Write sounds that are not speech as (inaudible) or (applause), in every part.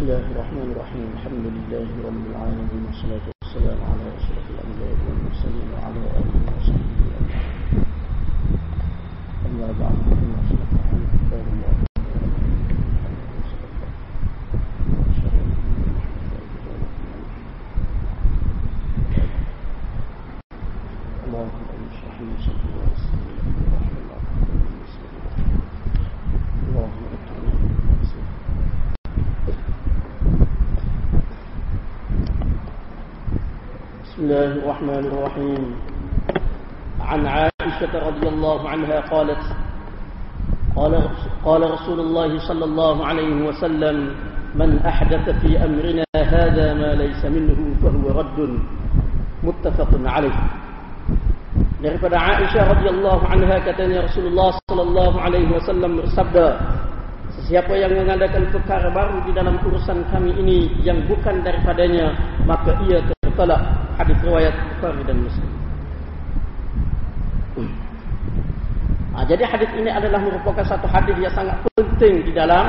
الله الرحمن الرحيم الحمد لله رب العالمين والصلاة والسلام على أشرف الأنبياء والمرسلين وعلى آله وصحبه أجمعين أما بعد الله الرحمن الرحيم عن عائشة رضي الله عنها قالت قال قال رسول الله صلى الله عليه وسلم من أحدث في أمرنا هذا ما ليس منه فهو رد متفق عليه daripada Aisyah radhiyallahu anha katanya Rasulullah sallallahu alaihi wasallam bersabda Sesiapa yang mengadakan perkara baru di dalam urusan kami ini yang bukan daripadanya maka ia tertolak hadis riwayat Bukhari dan Muslim Ha, jadi hadis ini adalah merupakan satu hadis yang sangat penting di dalam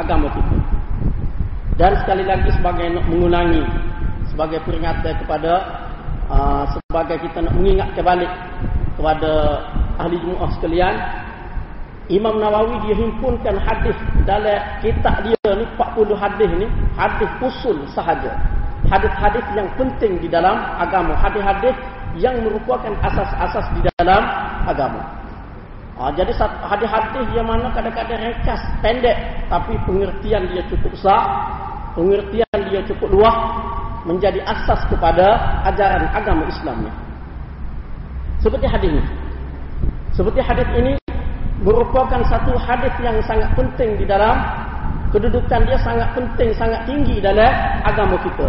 agama kita. Dan sekali lagi sebagai nak mengulangi sebagai peringatan kepada uh, sebagai kita nak mengingat kembali kepada ahli jemaah sekalian Imam Nawawi dia himpunkan hadis dalam kitab dia ni 40 hadis ni hadis usul sahaja hadis-hadis yang penting di dalam agama hadis-hadis yang merupakan asas-asas di dalam agama Ha, jadi hadis-hadis yang mana kadang-kadang ringkas, pendek, tapi pengertian dia cukup besar, pengertian dia cukup luas, menjadi asas kepada ajaran agama Islamnya. Seperti hadis ini. Seperti hadis ini merupakan satu hadis yang sangat penting di dalam kedudukan dia sangat penting, sangat tinggi dalam agama kita.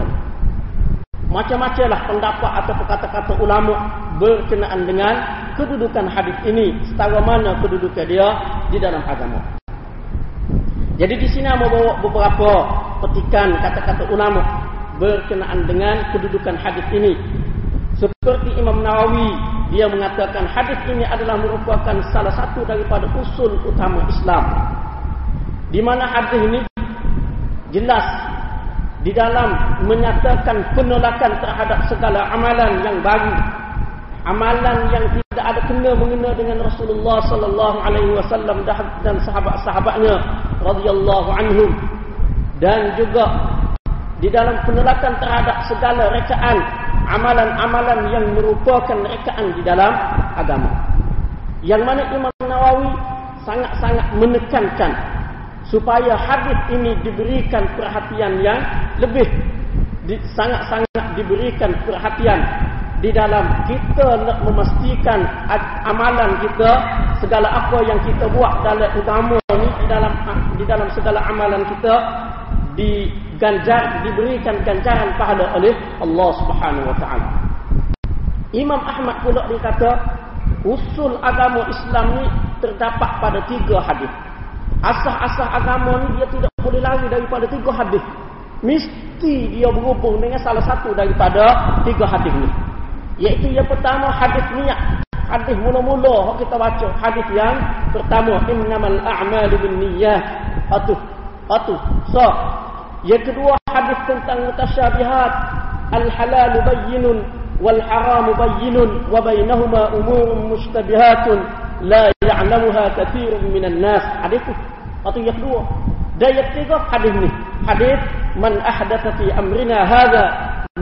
Macam-macamlah pendapat atau kata-kata ulama berkenaan dengan kedudukan hadis ini, setara mana kedudukan dia di dalam agama. Jadi di sini mau bawa beberapa petikan kata-kata ulama berkenaan dengan kedudukan hadis ini. Seperti Imam Nawawi, dia mengatakan hadis ini adalah merupakan salah satu daripada usul utama Islam. Di mana hadis ini jelas di dalam menyatakan penolakan terhadap segala amalan yang baru amalan yang tidak ada kena mengena dengan Rasulullah sallallahu alaihi wasallam dan sahabat-sahabatnya radhiyallahu anhum. Dan juga di dalam penolakan terhadap segala rekaan amalan-amalan yang merupakan rekaan di dalam agama. Yang mana Imam Nawawi sangat-sangat menekankan supaya hadis ini diberikan perhatian yang lebih sangat-sangat di, diberikan perhatian di dalam kita nak memastikan amalan kita segala apa yang kita buat dalam agama ni di dalam di dalam segala amalan kita diganjar diberikan ganjaran pahala oleh Allah Subhanahu wa taala. Imam Ahmad pula dia kata usul agama Islam ni terdapat pada tiga hadis asah-asah agama ni dia tidak boleh lari daripada tiga hadis. Mesti dia berhubung dengan salah satu daripada tiga hadis ni. Iaitu yang pertama hadis niat. Hadis mula-mula kita baca. Hadis yang pertama innamal a'malu binniyah. Atu. Atu. So, yang kedua hadis tentang mutasyabihat. Al-halal bayyinun wal haram bayyinun wa bainahuma umurun mushtabihatun la ya'lamuha katsirun minan nas. Hadis. Atau yang kedua. Dan yang ketiga hadis ni. Hadis man ahdatha fi amrina hadza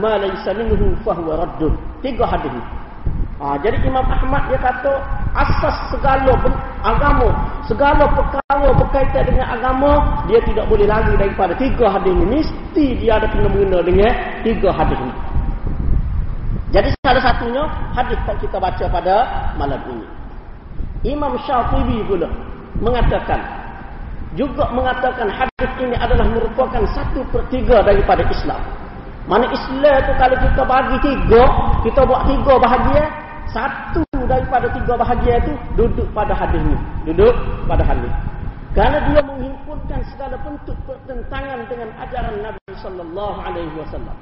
ma laysa minhu fa huwa raddun. Tiga hadis ni. Ha, jadi Imam Ahmad dia kata asas segala agama, segala perkara berkaitan dengan agama, dia tidak boleh lari daripada tiga hadis ni. Mesti dia ada kena mengena dengan tiga hadis ni. Jadi salah satunya hadis yang kita baca pada malam ini. Imam Syafi'i pula mengatakan juga mengatakan hadis ini adalah merupakan satu per tiga daripada Islam. Mana Islam itu kalau kita bagi tiga, kita buat tiga bahagian, satu daripada tiga bahagian itu duduk pada hadis ini. Duduk pada hadis. Karena dia menghimpunkan segala bentuk pertentangan dengan ajaran Nabi sallallahu alaihi wasallam.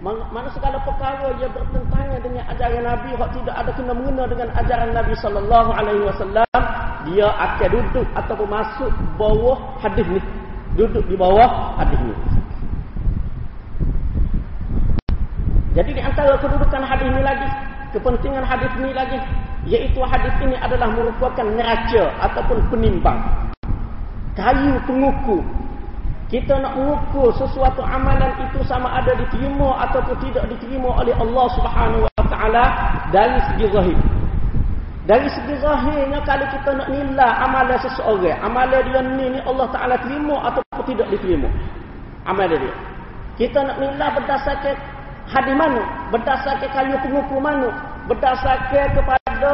Mana segala perkara yang bertentangan dengan ajaran Nabi hak tidak ada kena mengena dengan ajaran Nabi sallallahu alaihi wasallam dia akan duduk ataupun masuk bawah hadis ni. Duduk di bawah hadis ni. Jadi di antara kedudukan hadis ni lagi kepentingan hadis ni lagi iaitu hadis ini adalah merupakan neraca ataupun penimbang. Kayu pengukur. Kita nak mengukur sesuatu amalan itu sama ada diterima ataupun tidak diterima oleh Allah Subhanahu Wa Taala dari segi zahir. Dari segi zahirnya kalau kita nak nilai amalan seseorang, amalan dia ni ni Allah Taala terima ataupun tidak diterima. Amalan dia. Kita nak nilai berdasarkan hadis mana? Berdasarkan kayu pengukur mana? Berdasarkan kepada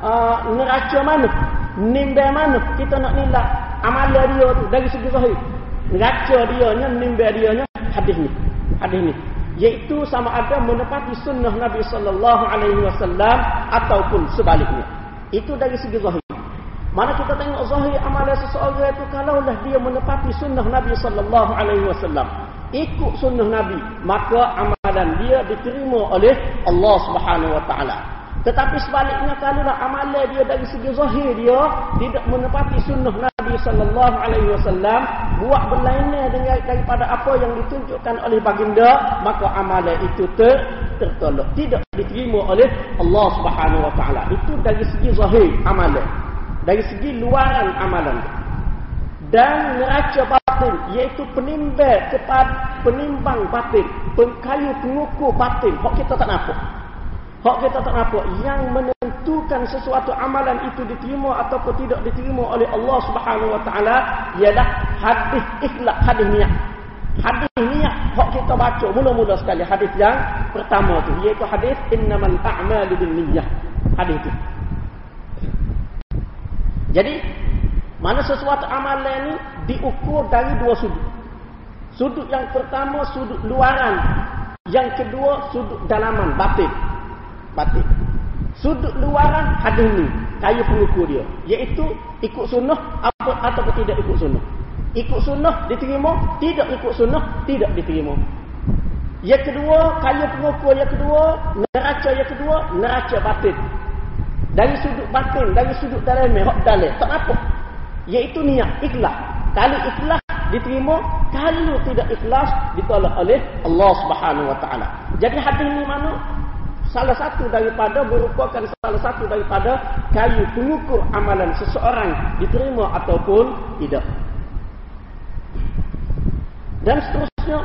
uh, neraca mana? Nimbai mana? Kita nak nilai amalan dia tu dari segi zahir. Neraca dia nya, nimbai dia nya hadis ni. Hadis ni yaitu sama ada menepati sunnah Nabi sallallahu alaihi wasallam ataupun sebaliknya. Itu dari segi zahir. Mana kita tengok zahir amalan seseorang itu kalaulah dia menepati sunnah Nabi sallallahu alaihi wasallam, ikut sunnah Nabi, maka amalan dia diterima oleh Allah Subhanahu wa taala. Tetapi sebaliknya kalau amalan dia dari segi zahir dia tidak menepati sunnah Nabi sallallahu alaihi wasallam, buat berlainan dengan daripada apa yang ditunjukkan oleh baginda, maka amalan itu ter tertolak, tidak diterima oleh Allah Subhanahu wa taala. Itu dari segi zahir amalan. Dari segi luaran amalan. Dan neraca batin iaitu penimbang kepada penimbang batin, pengkayu pengukur batin, hak kita tak nampak. Hak kita tak nampak yang menentukan sesuatu amalan itu diterima ataupun tidak diterima oleh Allah Subhanahu wa taala ialah hadis ikhlas, hadis niat. Hadis niat hak kita baca mula-mula sekali hadis yang pertama tu iaitu hadis innamal a'malu binniyah. Hadis itu. Jadi mana sesuatu amalan ini diukur dari dua sudut. Sudut yang pertama sudut luaran, yang kedua sudut dalaman batin batin. Sudut luaran hadis ni, kayu pengukur dia. Iaitu ikut sunnah apa atau tidak ikut sunnah. Ikut sunnah diterima, tidak ikut sunnah tidak diterima. Yang kedua, kayu pengukur yang kedua, neraca yang kedua, neraca batin. Dari sudut batin, dari sudut dalam hak dalil, tak apa. Iaitu niat, ikhlas. Kalau ikhlas diterima, kalau tidak ikhlas ditolak oleh Allah Subhanahu Wa Taala. Jadi hadis ni mana? Salah satu daripada merupakan salah satu daripada kayu pengukur amalan seseorang diterima ataupun tidak. Dan seterusnya,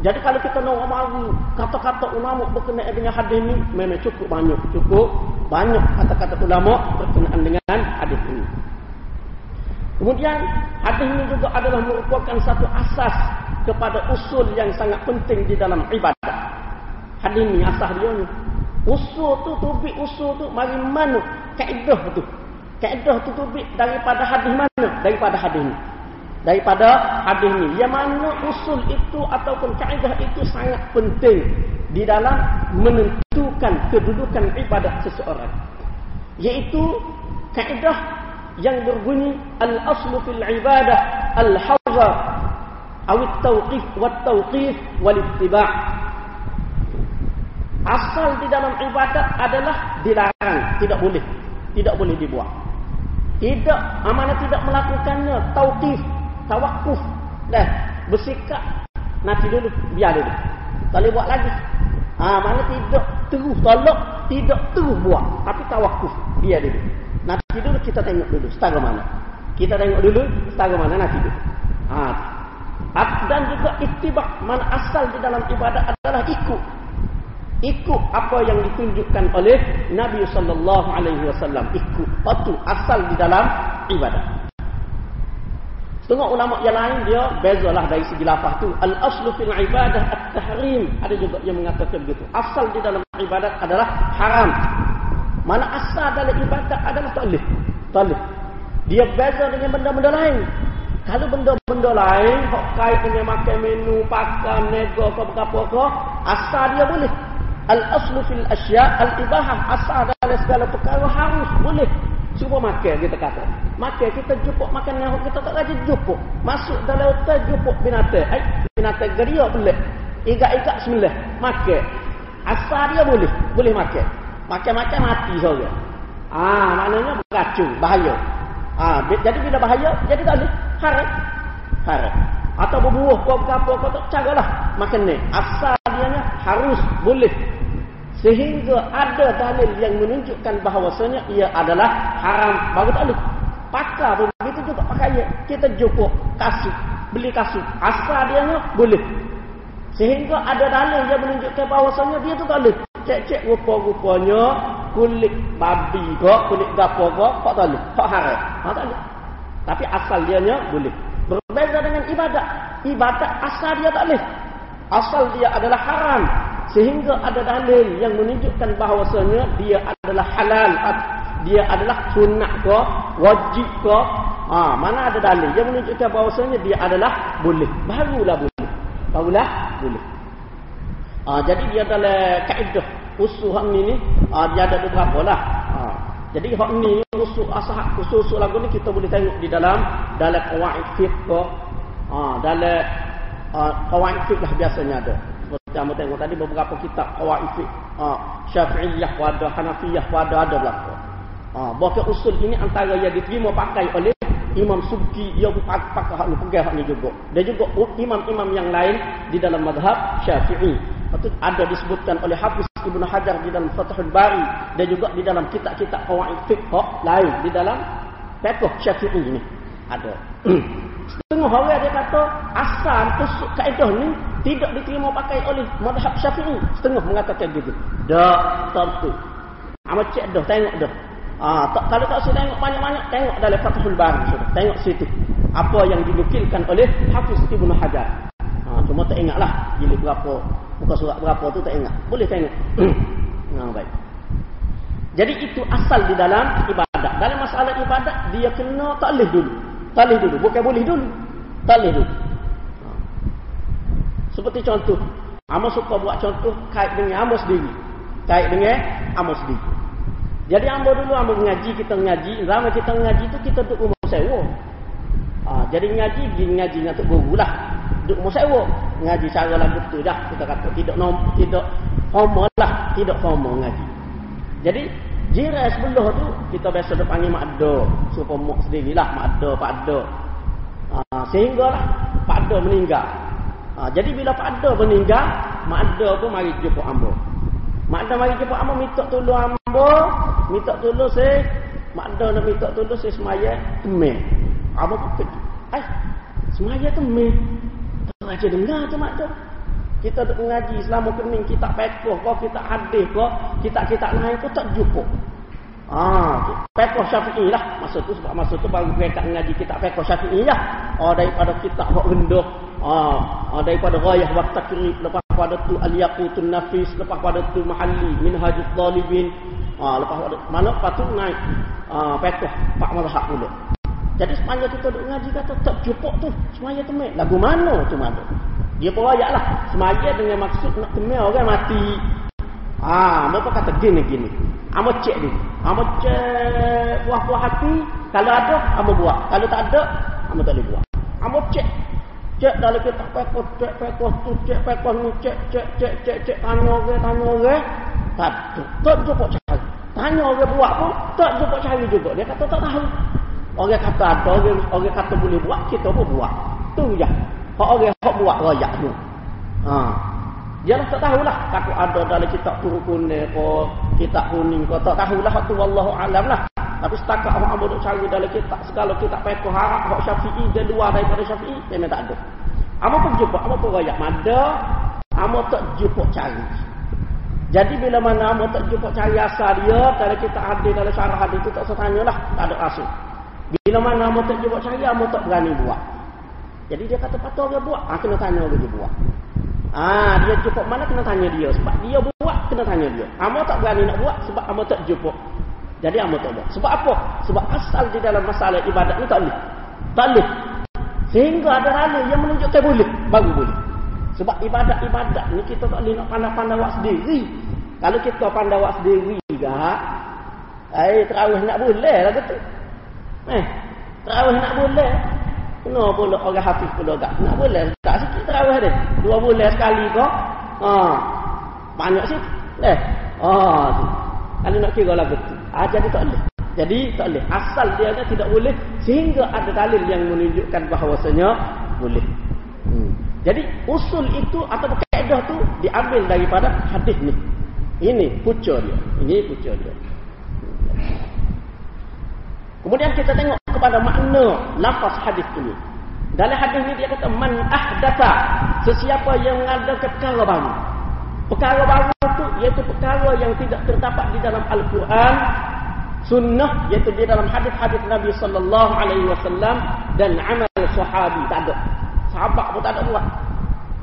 jadi kalau kita nak mahu kata-kata ulama berkenaan dengan hadis ini, memang cukup banyak. Cukup banyak kata-kata ulama berkenaan dengan hadis ini. Kemudian, hadis ini juga adalah merupakan satu asas kepada usul yang sangat penting di dalam ibadah. Hadis ini asas dia ni. Usul tu tubik usul tu mari mana kaedah tu. Kaedah tu tubik daripada hadis mana? Daripada hadis ni. Daripada hadis ni. Yang mana usul itu ataupun kaedah itu sangat penting di dalam menentukan kedudukan ibadat seseorang. Yaitu kaedah yang berbunyi al-aslu fil ibadah al-hazar awit tawqif wat tawqif wal ittiba' Asal di dalam ibadat adalah dilarang, tidak boleh. Tidak boleh dibuat. Tidak, amanah tidak melakukannya, tauqif, tawakuf. Dah, bersikap, nanti dulu, biar dulu. Tak boleh buat lagi. Ha, mana tidak terus tolak, tidak terus buat. Tapi tawakuf, biar dulu. Nanti dulu kita tengok dulu, setara mana. Kita tengok dulu, setara mana nanti dulu. Ha. Dan juga itibak, mana asal di dalam ibadat adalah ikut ikut apa yang ditunjukkan oleh Nabi sallallahu alaihi wasallam. Ikut patuh asal di dalam ibadah. Setengah ulama yang lain dia bezalah dari segi lafaz tu. Al aslu fil ibadah at tahrim ada juga yang mengatakan begitu. Asal di dalam ibadat adalah haram. Mana asal dalam ibadat adalah tak boleh dia beza dengan benda-benda lain. Kalau benda-benda lain hok kait dengan makan menu pakan nego apa-apa asal dia boleh Al-aslu fil asya' al-ibahah. Asal dalam segala perkara harus boleh. Cuba makan kita kata. Makan kita jupuk makan yang kita tak rajin jupuk. Masuk dalam hotel jupuk binatang. Eh, binatang geria boleh. Igak-igak sembilan. Makan. Asal dia boleh. Boleh makan. Makan-makan mati saja. Ah, maknanya beracun. Bahaya. Ah, jadi bila bahaya, jadi tak boleh. Haram. Haram. Atau berbuah kau apa kau tak caralah makan ni. Asal dia harus boleh. Sehingga ada dalil yang menunjukkan bahawasanya ia adalah haram. Baru tak pakar pun begitu juga pakai kita jumpa kasut beli kasut asal dia boleh. Sehingga ada dalil yang menunjukkan bahawasanya dia tu tak boleh. Cek-cek rupa-rupanya kulit babi ke kulit gapo ke tak tak boleh. Tak haram? Tak boleh? Tapi asal dia boleh berbeza dengan ibadat ibadat asal dia tak boleh. Asal dia adalah haram. Sehingga ada dalil yang menunjukkan bahawasanya dia adalah halal. Dia adalah sunnah ke wajib ke. Ha, mana ada dalil yang menunjukkan bahawasanya dia adalah boleh. Barulah boleh. Barulah boleh. Ha, jadi dia adalah kaedah usul hak ni ha, dia ada beberapa lah jadi hak ni usul asah usul, usul lagu ni kita boleh tengok di dalam dalam kawaid fiqh ha, dalam uh, kawaid fiqh lah biasanya ada kamu tengok tadi beberapa kitab qawaid fiqh ha, Syafi'iyah pada Hanafiyah pada ada belaka. Ha, bahkan usul ini antara yang diterima pakai oleh Imam Subki dia pakai hak ni pegang hak ni juga. Dan juga imam-imam yang lain di dalam mazhab Syafi'i. Itu ada disebutkan oleh Hafiz Ibnu Hajar di dalam Fathul Bari dan juga di dalam kitab-kitab qawaid fiqh lain di dalam fiqh Syafi'i ini ada. (clears throat) Setengah orang dia kata asal tusuk kaedah ni tidak diterima pakai oleh madhab syafi'i. Setengah mengatakan gitu. Dah tentu. Amat cek dah tengok dah. Ah, tak, kalau tak saya tengok banyak-banyak tengok dalam Fathul Bari sudah. Tengok situ. Apa yang dinukilkan oleh Hafiz Ibnu Hajar. Cuma tak ingatlah jilid berapa, buka surat berapa tu tak ingat. Boleh tengok. (coughs) nah, baik. Jadi itu asal di dalam ibadat. Dalam masalah ibadat dia kena taklih dulu. Talih dulu. Bukan boleh dulu. Talih dulu. Seperti contoh. Amos suka buat contoh kait dengan Amos sendiri. Kait dengan Amos sendiri. Jadi Amos dulu Amos mengaji, kita mengaji. Lama kita mengaji itu kita duduk rumah sewa. Ha, jadi mengaji, mengaji dengan Tuk Guru lah. Duduk rumah sewa. Mengaji cara lah betul dah. Kita kata tidak nom, tidak homo lah. Tidak homo mengaji. Jadi Jiran sebelah tu kita biasa dia panggil mak do. Supaya mak sendirilah mak do, pak do. Ha, sehingga lah pak do meninggal. Ha, jadi bila pak do meninggal, mak do pun mari jumpa ambo. Mak do mari jumpa ambo minta tolong ambo, minta tolong se mak do nak minta tolong se semaya temeh. Ambo pun pergi. Ai, semaya temeh. Aja dengar tu mak do kita duk mengaji selama kening kita pekoh kau kita hadis kau kita kita lain kau tak jumpa. Ah pekoh syafi'i lah. Masa tu sebab masa tu baru mereka mengaji kita pekoh syafi'i lah. Oh daripada kita hok rendah ah daripada ghayah wa takrib lepas pada tu al yaqutun nafis lepas pada tu mahalli minhajul talibin ah lepas pada mana? Patu naik. Ah pekoh. Pak mazhab pula jadi sepanjang kita duk mengaji kata tak jumpa tu semaya temek lagu mana tu mana dia pun lah. Semaya dengan maksud nak kemil orang mati. Ah, ha, mereka kata gini gini. Amo cek ni. Amo cek puas-puas hati. Kalau ada, amo buat. Kalau tak ada, amo tak boleh buat. Amo cek. Cek dalam kita pekos, cek pekos tu, cek pekos ni, cek, cek, cek, cek, cek, tanya orang, tanya orang. Tak. Tak jumpa cari. Tanya orang buat pun, tak jumpa cari juga. Dia kata tak tahu. Orang kata ada, orang, orang kata boleh buat, kita pun buat. Tu je. Hak orang hak buat royak tu. Ha. Lah tak tahulah. Takut ada dalam kitab turun kuning ke kitab kuning ke. Tak tahulah tu wallahu alam lah. Tapi setakat orang duk cari dalam kitab. Segala kitab pekoh harap hak syafi'i dia luar daripada syafi'i. Memang tak ada. Apa pun jumpa. Apa pun royak. Mada. Apa tak jumpa cari. Jadi bila mana Amo tak jumpa cari asal dia. Dalam kitab hadir dalam syarah hadir tu tak usah tanyalah. Tak ada asal. Bila mana Amo tak jumpa cari. Amo tak berani buat. Jadi dia kata patut dia buat. Ah kena tanya dia buat. Ah dia cukup mana kena tanya dia sebab dia buat kena tanya dia. Amo tak berani nak buat sebab amo tak jumpa. Jadi amo tak buat. Sebab apa? Sebab asal di dalam masalah ibadat ni tak boleh. Tak boleh. Sehingga ada dalil yang menunjukkan boleh, baru boleh. Sebab ibadat-ibadat ni kita tak boleh nak pandai-pandai buat sendiri. Kalau kita pandai buat sendiri gak, eh terawih nak boleh lah gitu. Eh, terawih nak boleh. Kena pula orang hafiz pula tak. Nak boleh tak sikit terawih dia. Dua bulan sekali kau. Ha. Banyak sih. Eh. Ha tu. Kalau nak kira lagu tu. Ha, jadi tak boleh. Jadi tak boleh. Asal dia ada tidak boleh sehingga ada dalil yang menunjukkan bahawasanya boleh. Jadi usul itu atau kaedah tu diambil daripada hadis ni. Ini pucuk dia. Ini pucuk dia. Kemudian kita tengok kepada makna lafaz hadis ini. Dalam hadis ini dia kata man ahdatha sesiapa yang ada perkara baru. Perkara baru itu iaitu perkara yang tidak terdapat di dalam Al-Quran, sunnah iaitu di dalam hadis-hadis Nabi sallallahu alaihi wasallam dan amal sahabi tak ada. Sahabat pun tak ada buat.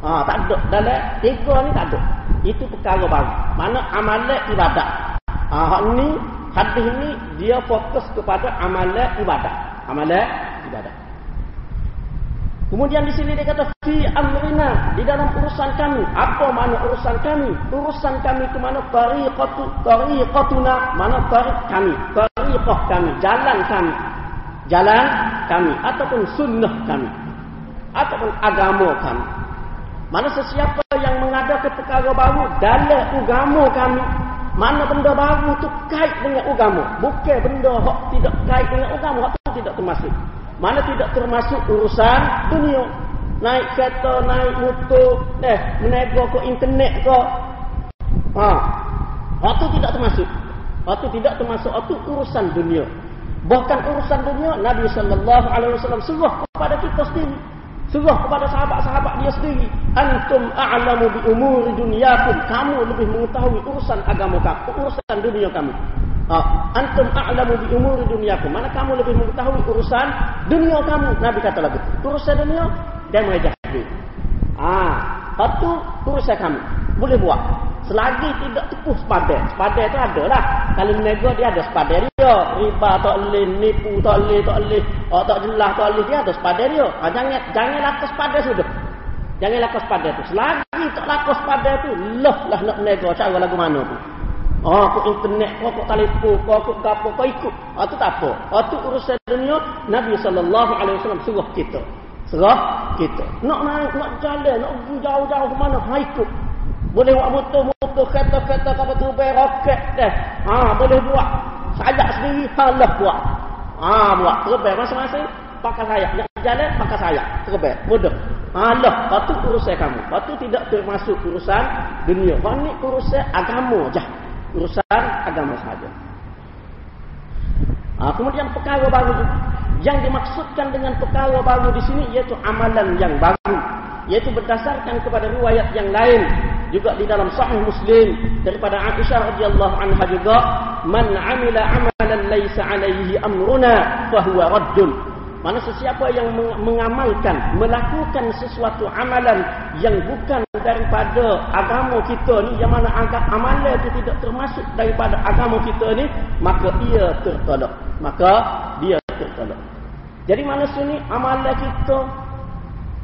Ha, tak ada. Dalam tiga ni tak ada. Itu perkara baru. Mana amalan ibadat. Ha, ni hadis ni dia fokus kepada amalan ibadat. Amalan ibadat. Kemudian di sini dia kata fi amrina di dalam urusan kami. Apa makna urusan kami? Urusan kami itu mana tariqatu tariqatuna, mana tariq kami, tariqah kami, jalan kami. Jalan kami ataupun sunnah kami. Ataupun agama kami. Mana sesiapa yang mengadakan perkara baru dalam agama kami, mana benda baru itu kait dengan agama, bukan benda hak tidak kait dengan agama, hak itu tidak termasuk. Mana tidak termasuk urusan dunia. Naik kereta, naik motor, eh, menego ke internet ke. Ha. Waktu tidak termasuk. Waktu tidak termasuk waktu urusan dunia. Bahkan urusan dunia Nabi wasallam suruh kepada kita sendiri. Suruh kepada sahabat-sahabat dia sendiri. Antum a'lamu bi umuri dunyakum. Kamu lebih mengetahui urusan agama kamu, urusan dunia kamu. Ha, antum a'lamu bi umuri dunyakum. Mana kamu lebih mengetahui urusan dunia kamu? Nabi kata lagi. Urusan dunia dan mereka hadir. Ah, ha, itu urusan kamu. Boleh buat. Selagi tidak tepuh sepadan. Sepadan itu ada lah. Kalau menego dia ada sepadan dia. Riba tak boleh, nipu tak boleh, tak boleh. Oh, tak jelas tak boleh. Dia ada sepadan dia. Ha, jangan, jangan lakukan sepadan sudah. Jangan lakukan sepadan itu. Selagi tak lakukan sepadan itu, lah lah nak menego cara lagu mana tu. Oh, aku internet, kau aku telefon, kau aku kapal, kau ikut. Ah, itu tak apa. Ah, itu urusan dunia, Nabi SAW suruh kita. Suruh kita. Nak naik, nak jalan, nak jauh-jauh ke mana, ha, ikut. Boleh buat motor-motor, kereta-kereta, kapal tubai, roket dah. Ha, boleh buat. Sayap sendiri, halah buat. Ha, buat. Terbaik masing-masing, pakai sayap. Nak jalan, pakai sayap. Terbaik. Mudah. Allah, lepas urusan kamu. Lepas tidak termasuk urusan dunia. Ini urusan agama je urusan agama saja. Ha, kemudian perkara baru yang dimaksudkan dengan perkara baru di sini iaitu amalan yang baru, iaitu berdasarkan kepada riwayat yang lain juga di dalam Sahih Muslim daripada Aisyah radhiyallahu anha juga man amila amalan laisa alaihi amruna fahuwa raddun mana sesiapa yang mengamalkan, melakukan sesuatu amalan yang bukan daripada agama kita ni, yang mana amalan itu tidak termasuk daripada agama kita ni, maka ia tertolak. Maka dia tertolak. Jadi mana sini amalan kita,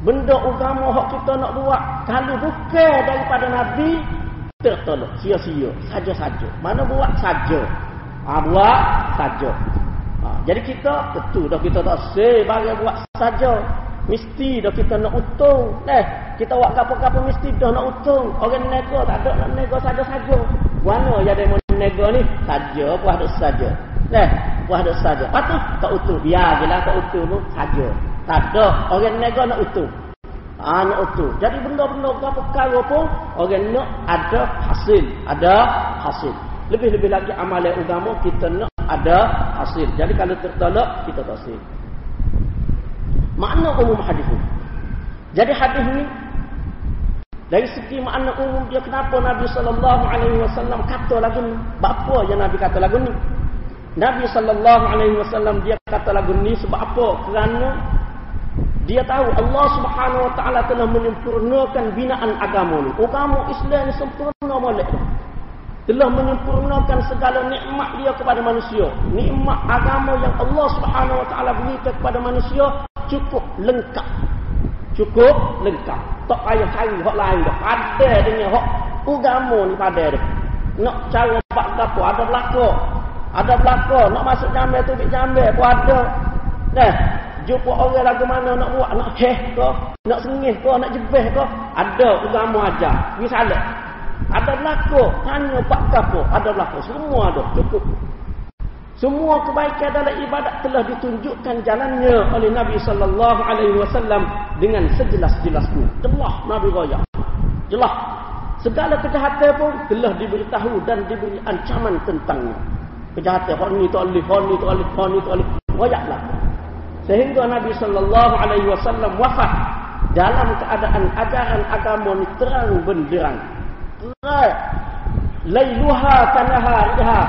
benda agama yang kita nak buat, kalau bukan daripada Nabi, tertolak. Sia-sia. Saja-saja. Mana buat saja. Ha, buat saja. Ha, jadi kita betul dah kita tak say bagi buat saja. Mesti dah kita nak untung. Eh, kita buat apa-apa mesti dah nak untung. Orang nego tak ada nak nego saja-saja. Mana ya demo nego ni? Saja ada saja. Eh, ada saja. Patut tak untung. Biar je lah tak untung pun saja. Tak ada orang nego nak untung. Ha, nak utuh. Jadi benda-benda berapa perkara pun orang nak ada hasil. Ada hasil. Lebih-lebih lagi amalan agama kita nak ada hasil. Jadi kalau tertolak kita hasil. Makna umum hadis ini. Jadi hadis ini dari segi makna umum dia kenapa Nabi sallallahu alaihi wasallam kata lagu ni? Apa yang Nabi kata lagu ni? Nabi sallallahu alaihi wasallam dia kata lagu ni sebab apa? Kerana dia tahu Allah Subhanahu wa taala telah menyempurnakan binaan agama ni. Agama Islam sempurna molek telah menyempurnakan segala nikmat dia kepada manusia. Nikmat agama yang Allah Subhanahu Wa Taala berikan kepada manusia cukup lengkap. Cukup lengkap. Tak payah cari hak lain dah. Ada dengan hak agama ni pada dia. Nak cara buat apa ada belaka. Ada belaka nak masuk jambe tu bik jambe pun ada. Dah jumpa orang lagu mana nak buat nak heh ke nak sengih ke nak jebeh ke ada agama ajar misalnya ada berlaku hanya pak kapo ada berlaku semua ada cukup Semua kebaikan dalam ibadat telah ditunjukkan jalannya oleh Nabi sallallahu alaihi wasallam dengan sejelas-jelasnya. Jelas Nabi raya. Jelas. Segala kejahatan pun telah diberitahu dan diberi ancaman tentangnya. Kejahatan ni tu alif, ni tu alif, ni tu alif. Royaklah. Sehingga Nabi sallallahu alaihi wasallam wafat dalam keadaan ajaran agama ni terang benderang. Terang. Lailuha kanahariha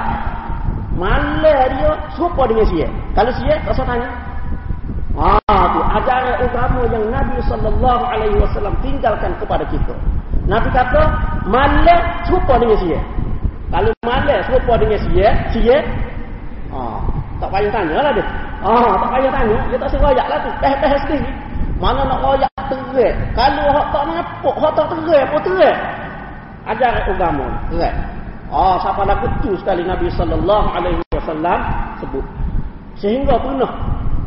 Malam dia serupa dengan siap. Kalau siap, tak usah tanya. Ah, tu ajaran agama yang Nabi sallallahu alaihi wasallam tinggalkan kepada kita. Nabi kata, malam serupa dengan siap. Kalau malam serupa dengan siap, siap. Ah, tak payah tanya lah dia. Ah, tak payah tanya, dia tak seroyak lah tu. Teh-teh sendiri. Mana nak royak terat. Kalau hak tak nampak, hak tak terat, apa terat? Ajaran agama, terat. Ah, siapa lagu tu sekali Nabi sallallahu alaihi wasallam sebut. Sehingga pernah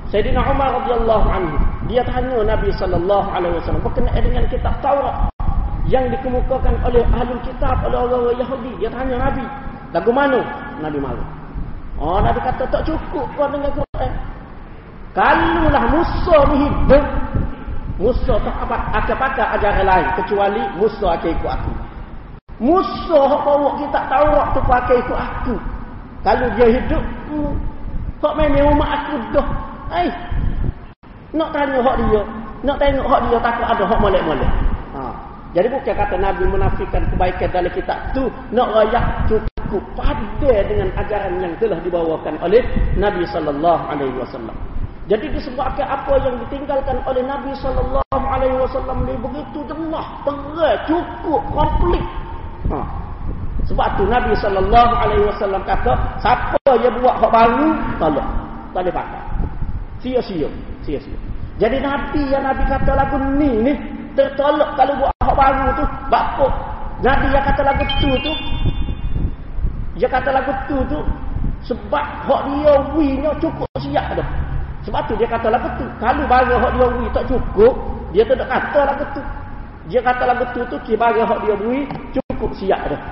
Sayyidina Umar radhiyallahu anhu dia tanya Nabi sallallahu alaihi wasallam berkenaan dengan kitab Taurat yang dikemukakan oleh ahli kitab oleh orang Yahudi. Dia tanya Nabi, lagu mana? Nabi malu. Oh, Nabi kata tak cukup kau dengan Quran. Kalulah Musa ni hidup, Musa tak apa akan ajaran lain kecuali Musa akan ikut aku. Musuh hak bawa kita Taurat tu pakai ikut aku. Kalau dia hidup, hmm, hak main rumah aku dah. Eh. Nak tanya hak dia. Nak tengok hak dia takut ada hak molek-molek. Ha. Jadi bukan kata Nabi menafikan kebaikan dalam kitab tu nak rayak cukup pada dengan ajaran yang telah dibawakan oleh Nabi sallallahu alaihi wasallam. Jadi disebabkan apa yang ditinggalkan oleh Nabi sallallahu alaihi wasallam ni begitu jelas, terang, cukup, komplit Ha. Sebab tu Nabi sallallahu alaihi wasallam kata, siapa yang buat hak baru, tolak. Tak boleh pakai. Sia-sia, sia-sia. Jadi Nabi yang Nabi kata lagu ni ni tertolak kalau buat hak baru tu, bapa. Nabi yang kata lagu tu tu dia kata lagu tu tu sebab hak dia winya cukup siap dah. Sebab tu dia kata lagu tu. Kalau baru hak dia wi tak cukup, dia tak kata lagu tu. Dia kata lagu tu tu kibara hak dia wi cukup siap dah.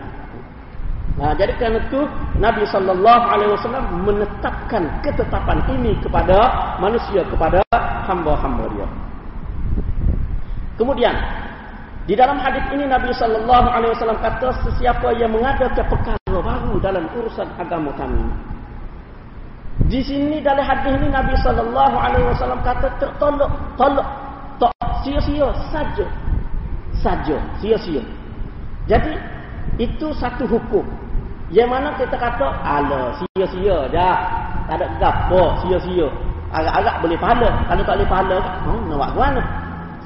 Nah, jadi kerana itu Nabi sallallahu alaihi wasallam menetapkan ketetapan ini kepada manusia kepada hamba-hamba dia. Kemudian di dalam hadis ini Nabi sallallahu alaihi wasallam kata sesiapa yang mengadakan perkara baru dalam urusan agama kami. Di sini dalam hadis ini Nabi sallallahu alaihi wasallam kata tertolak, tolak, tak sia-sia saja. Saja, sia-sia. Jadi itu satu hukum. Yang mana kita kata ala sia-sia dah. Tak ada gapo sia-sia. Agak-agak boleh pahala. Kalau tak boleh pahala, oh, nak buat mana?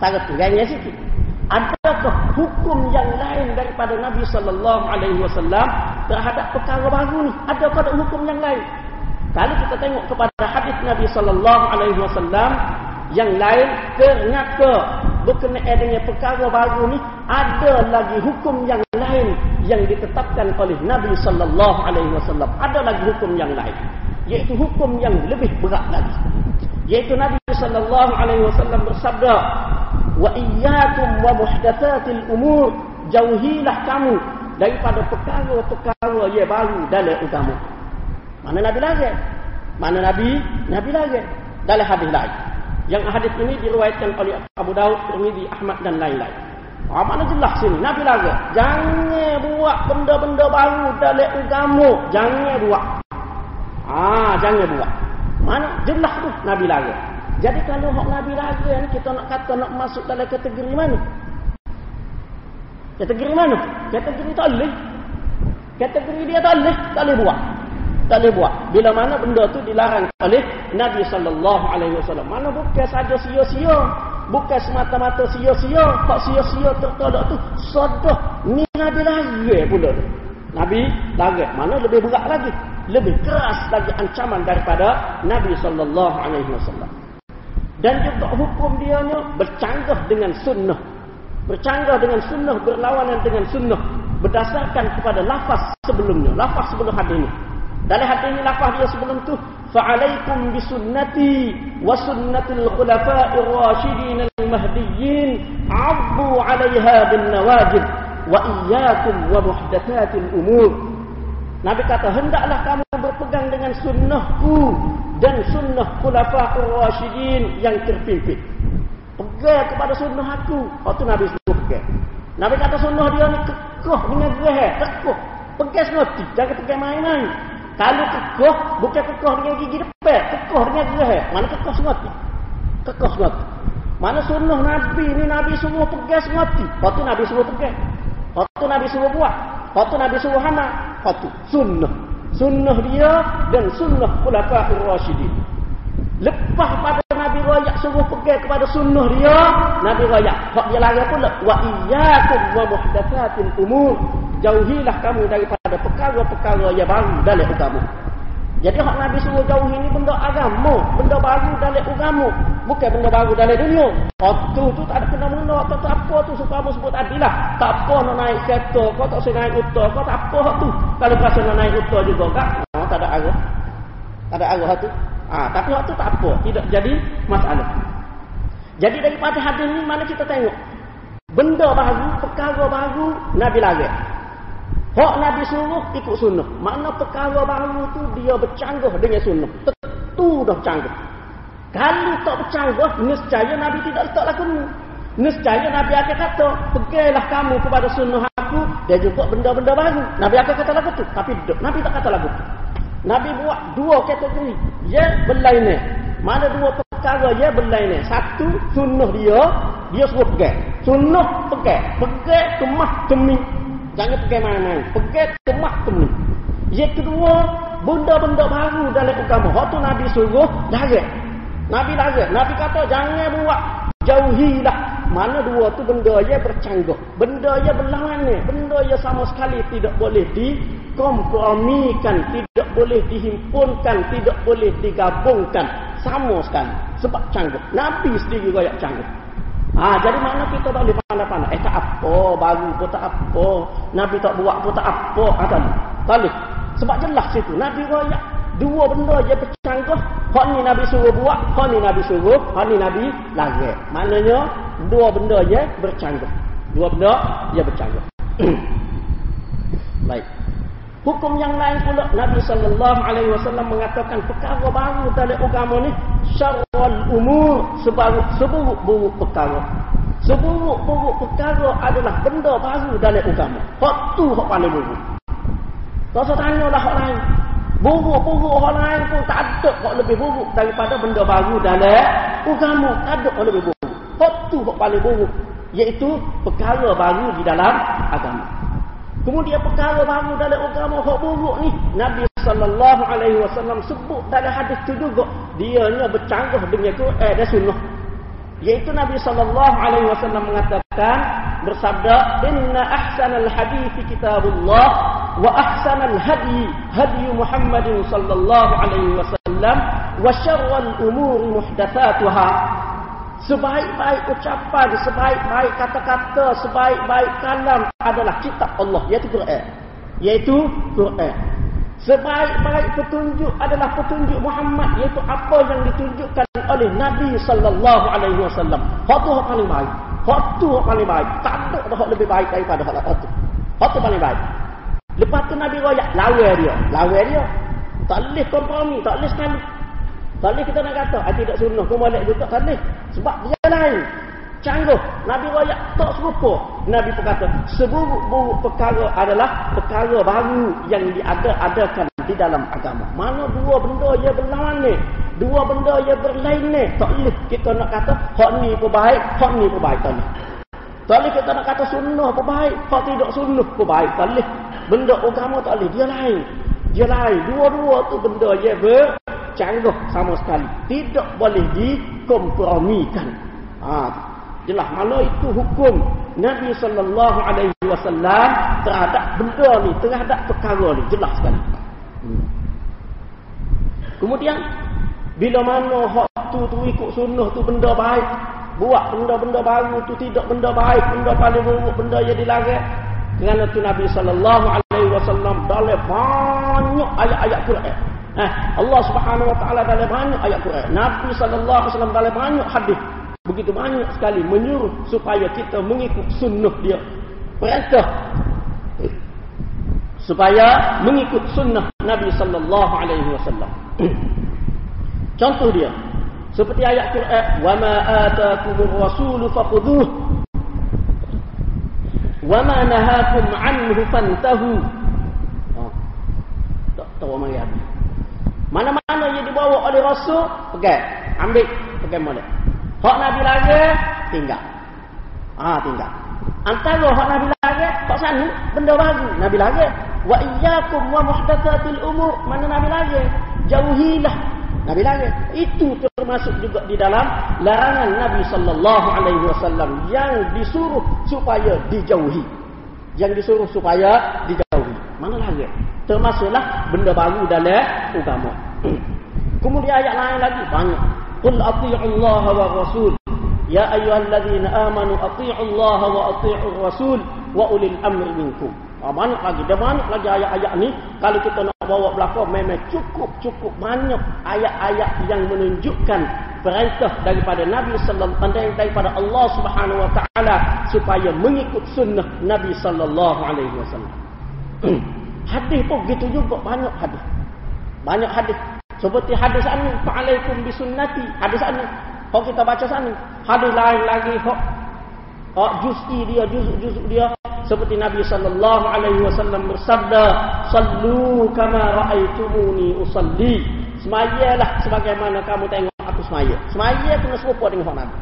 Sangat kurangnya sikit. Adakah hukum yang lain daripada Nabi sallallahu alaihi wasallam terhadap perkara baru ni? Adakah ada hukum yang lain? Kalau kita tengok kepada hadis Nabi sallallahu alaihi wasallam yang lain ternyata berkenaan dengan perkara baru ni ada lagi hukum yang lain yang ditetapkan oleh Nabi sallallahu alaihi wasallam ada lagi hukum yang lain iaitu hukum yang lebih berat lagi iaitu Nabi sallallahu alaihi wasallam bersabda wa iyyakum wa muhdatsatil umur jauhilah kamu daripada perkara-perkara yang baru dalam agama mana Nabi lagi mana Nabi Nabi lagi dalam hadis lain yang hadis ini diriwayatkan oleh Abu Daud, Tirmizi, Ahmad dan lain-lain. Ah, mana jelas sini? Nabi lagi. Jangan buat benda-benda baru dalam agama. Jangan buat. Ah, jangan buat. Mana jelas tu Nabi lagi. Jadi kalau hak Nabi lagi ni kita nak kata nak masuk dalam kategori mana? Kategori mana? Kategori tak boleh. Kategori dia tak boleh, tak boleh buat tak boleh buat. Bila mana benda tu dilarang oleh Nabi sallallahu alaihi wasallam. Mana bukan saja sia-sia, bukan semata-mata sia-sia, tak sia-sia tertolak tu sodah ni Nabi lagi pula. Nabi lagi mana lebih berat lagi, lebih keras lagi ancaman daripada Nabi sallallahu alaihi wasallam. Dan juga hukum dia nya bercanggah dengan sunnah. Bercanggah dengan sunnah, berlawanan dengan sunnah berdasarkan kepada lafaz sebelumnya, lafaz sebelum hadis ini. Dalam hadis ini lafaz dia sebelum tu fa'alaikum bisunnati wa sunnatil khulafa'ir rasyidin al-mahdiyyin 'addu 'alayha bin nawajib wa iyyakum wa muhdatsatil umur Nabi kata hendaklah kamu berpegang dengan sunnahku dan sunnah khulafa'ur rasyidin yang terpimpin. Pegang kepada sunnah aku. Waktu Nabi suruh pegang. Nabi kata sunnah dia ni kekoh dengan gerah, kekoh. Pegang semati, jangan pegang main-main. Kalau kekoh, bukan kekoh dengan gigi depan, kekoh dengan gerah. Mana kekoh semati? Kekoh semati. Mana sunnah Nabi ni Nabi suruh pegang semati. Waktu Nabi suruh pegang. Waktu Nabi suruh buat. Waktu Nabi suruh hana. Waktu sunnah. Sunnah dia dan sunnah khulafa'ur rasyidin. Lepas pada Nabi Rayak suruh pegang kepada sunnah dia, Nabi Rayak. Hak dia lari pula. Wa iyyakum wa muhdatsatil umur. Jauhilah kamu daripada perkara-perkara yang baru dalam agama. Jadi hak Nabi suruh jauhi ni benda agama, benda baru dalam agama, bukan benda baru dalam dunia. Waktu tu tak ada kena mengena, tak tak apa tu supaya kamu sebut adilah. Tak apa nak naik kereta, kau tak usah naik utah, kau tak apa hak tu. Kalau rasa nak naik utah juga kak, oh, tak ada arah. Tak ada arah tu. Ah, tapi hak tu tak apa, tidak jadi masalah. Jadi daripada hadis ni mana kita tengok benda baru, perkara baru Nabi lagi. Hak Nabi suruh ikut sunnah. Makna perkara baru tu dia bercanggah dengan sunnah. Tentu dah bercanggah. Kalau tak bercanggah, nescaya Nabi tidak letak lagu ni. Nescaya Nabi akan kata, pergilah kamu kepada sunnah aku, dia juga benda-benda baru. Nabi akan kata lagu tu. Tapi Nabi tak kata lagu tu. Nabi buat dua kategori. Ya berlainan. Mana dua perkara ya berlainan. Satu, sunnah dia, dia suruh pergi. Sunnah pergi. Pergi kemah kemih Jangan pergi mana-mana. Pergi ke mahkamah. Yang kedua, benda-benda baru dalam agama. Waktu Nabi suruh, larat. Nabi larat. Nabi kata, jangan buat. Jauhilah. Mana dua tu benda yang bercanggah. Benda yang berlawanan. Benda yang sama sekali tidak boleh dikompromikan. Tidak boleh dihimpunkan. Tidak boleh digabungkan. Sama sekali. Sebab canggah. Nabi sendiri rakyat canggah. Ha, jadi mana kita tak boleh pandai-pandai. Eh tak apa, baru pun tak apa. Nabi tak buat pun tak apa. Ha, tak boleh. Sebab jelas situ. Nabi raya dua benda je bercanggah. Hak ni Nabi suruh buat, hak ni Nabi suruh, hak ni Nabi lagi. Maknanya dua benda je bercanggah. Dua benda je bercanggah. (coughs) Baik. Hukum yang lain pula Nabi sallallahu alaihi wasallam mengatakan perkara baru dalam agama ni syarrul umur seburuk-buruk perkara. Seburuk-buruk perkara adalah benda baru dalam agama. Hak tu hak paling buruk. Tak usah tanya lah hak lain. Buruk-buruk hak lain pun tak ada hak lebih buruk daripada benda baru dalam agama. Tak ada hak lebih buruk. Hak tu hak paling buruk. Iaitu perkara baru di dalam agama. Kemudian perkara baru dalam agama hak buruk ni Nabi sallallahu alaihi wasallam sebut dalam hadis tu juga dia ni bercanggah dengan Quran dan sunnah. Yaitu Nabi sallallahu alaihi wasallam mengatakan bersabda inna ahsanal hadis kitabullah wa ahsanal hadi hadi Muhammadin sallallahu alaihi wasallam wa syarrul umuri muhdatsatuha Sebaik-baik ucapan, sebaik-baik kata-kata, sebaik-baik kalam adalah kitab Allah, iaitu Quran. Iaitu Quran. Sebaik-baik petunjuk adalah petunjuk Muhammad, iaitu apa yang ditunjukkan oleh Nabi sallallahu alaihi wasallam. Hak tu hak paling baik. Hak tu hak paling baik. Tak ada hak lebih baik daripada hak tu. Hak tu paling baik. Lepas tu Nabi royak lawa dia, lawa dia. Tak boleh kompromi, tak boleh sekali. Tak boleh kita nak kata, ah, tidak sunnah pun balik juga. Tak boleh. Sebab dia lain. Canggih. Nabi rakyat tak serupa. Nabi berkata, seburuk-buruk perkara adalah perkara baru yang diada-adakan di dalam agama. Mana dua benda yang berlawanan Dua benda yang berlainan Tak boleh kita nak kata, hak ni pun baik, hak ni pun baik. Tak boleh. Tak boleh kita nak kata sunnah pun baik, hak tidak sunnah pun baik. Tak boleh. Benda agama tak boleh. Dia lain. Dia lain. Dua-dua tu benda yang ber canggah sama sekali. Tidak boleh dikompromikan. Ha, jelas mana itu hukum Nabi sallallahu alaihi wasallam terhadap benda ni, terhadap perkara ni jelas sekali. Hmm. Kemudian bila mana hak tu tu ikut sunnah tu benda baik, buat benda-benda baru tu tidak benda baik, benda paling buruk, benda yang dilarang. Kerana tu Nabi sallallahu alaihi wasallam dalam banyak ayat-ayat Quran Eh, Allah Subhanahu wa taala dalam banyak ayat Quran, Nabi sallallahu alaihi wasallam dalam banyak hadis, begitu banyak sekali menyuruh supaya kita mengikut sunnah dia. Perintah supaya mengikut sunnah Nabi sallallahu alaihi wasallam. Contoh dia seperti ayat Quran, "Wa ma ataakumur rasulu fakhudhuh wa ma nahakum anhu fantahu." Oh. Tak tahu mari habis. Mana-mana yang dibawa oleh Rasul, pegang. Ambil, pegang molek. Hak Nabi lagi, tinggal. Ah, tinggal. Antara hak Nabi lagi, hak sana, benda baru. Nabi lagi. Wa iyyakum wa muhdatsatil umur. Mana Nabi lagi? Jauhilah. Nabi lagi. Itu termasuk juga di dalam larangan Nabi sallallahu alaihi wasallam yang disuruh supaya dijauhi. Yang disuruh supaya dijauhi. Mana lagi? Termasuklah benda baru dalam agama. (clears throat) Kemudian ayat lain lagi banyak. Qul ati'u Allah wa Rasul. Ya ayyuhalladzina amanu ati'u Allah wa ati'u Rasul wa ulil amri minkum. Ah, banyak lagi. Dan banyak lagi ayat-ayat ni. Kalau kita nak bawa belakang, memang cukup-cukup banyak ayat-ayat yang menunjukkan perintah daripada Nabi sallallahu alaihi daripada Allah Subhanahu wa taala supaya mengikut sunnah Nabi sallallahu alaihi wasallam. (clears throat) hadis pun begitu juga banyak hadis. Banyak hadis. Seperti hadis ini, fa'alaikum bisunnati. Hadis ini, kalau kita baca sana, hadis lain lagi, kok oh, juz'i dia, juzuk-juzuk dia, seperti Nabi sallallahu alaihi wasallam bersabda, "Sallu kama ra'aitumuni usalli." Semayalah sebagaimana kamu tengok aku semaya. Semaya kena serupa dengan Nabi.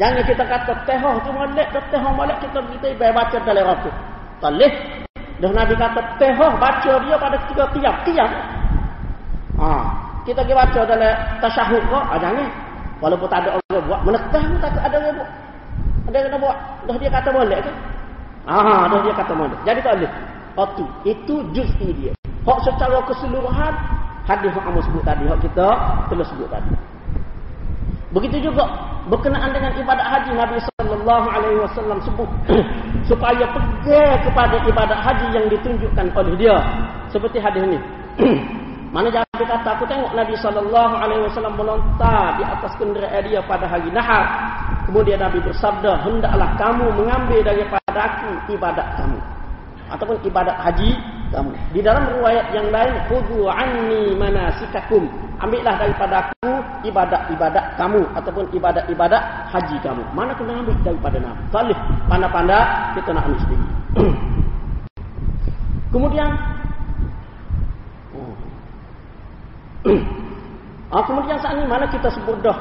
Jangan kita kata tehoh tu molek, tehoh molek kita kita baca dalam ratu. Tak leh. Dah Nabi kata tehoh baca dia pada tiga tiap tiap. Ha, kita pergi baca dalam tasyahud kok, ah, jangan. Walaupun tak ada orang buat, menekah pun tak ada orang buat. Ada yang buat. Dah dia kata boleh ke? Ah, dah dia kata boleh. Jadi tak boleh. Itu, itu juz'i dia. Hak secara keseluruhan, hadis yang kamu sebut tadi, hak kita telah sebut tadi. Begitu juga berkenaan dengan ibadat haji Nabi sallallahu alaihi wasallam sebut supaya pegang kepada ibadat haji yang ditunjukkan oleh dia seperti hadis ini. (clears throat) Mana Jabir kata aku tengok Nabi sallallahu alaihi wasallam melontar di atas kenderaan dia pada hari Nahar. Kemudian Nabi bersabda, "Hendaklah kamu mengambil daripada aku ibadat kamu." Ataupun ibadat haji kamu. Di dalam riwayat yang lain, "Khudhu anni manasikakum." Ambillah daripada aku ibadat-ibadat kamu ataupun ibadat-ibadat haji kamu. Mana kena ambil daripada Nabi? Salih, pandai-pandai kita nak ambil sendiri. (clears throat) Kemudian (clears throat) ah, kemudian saat ini mana kita sebut dah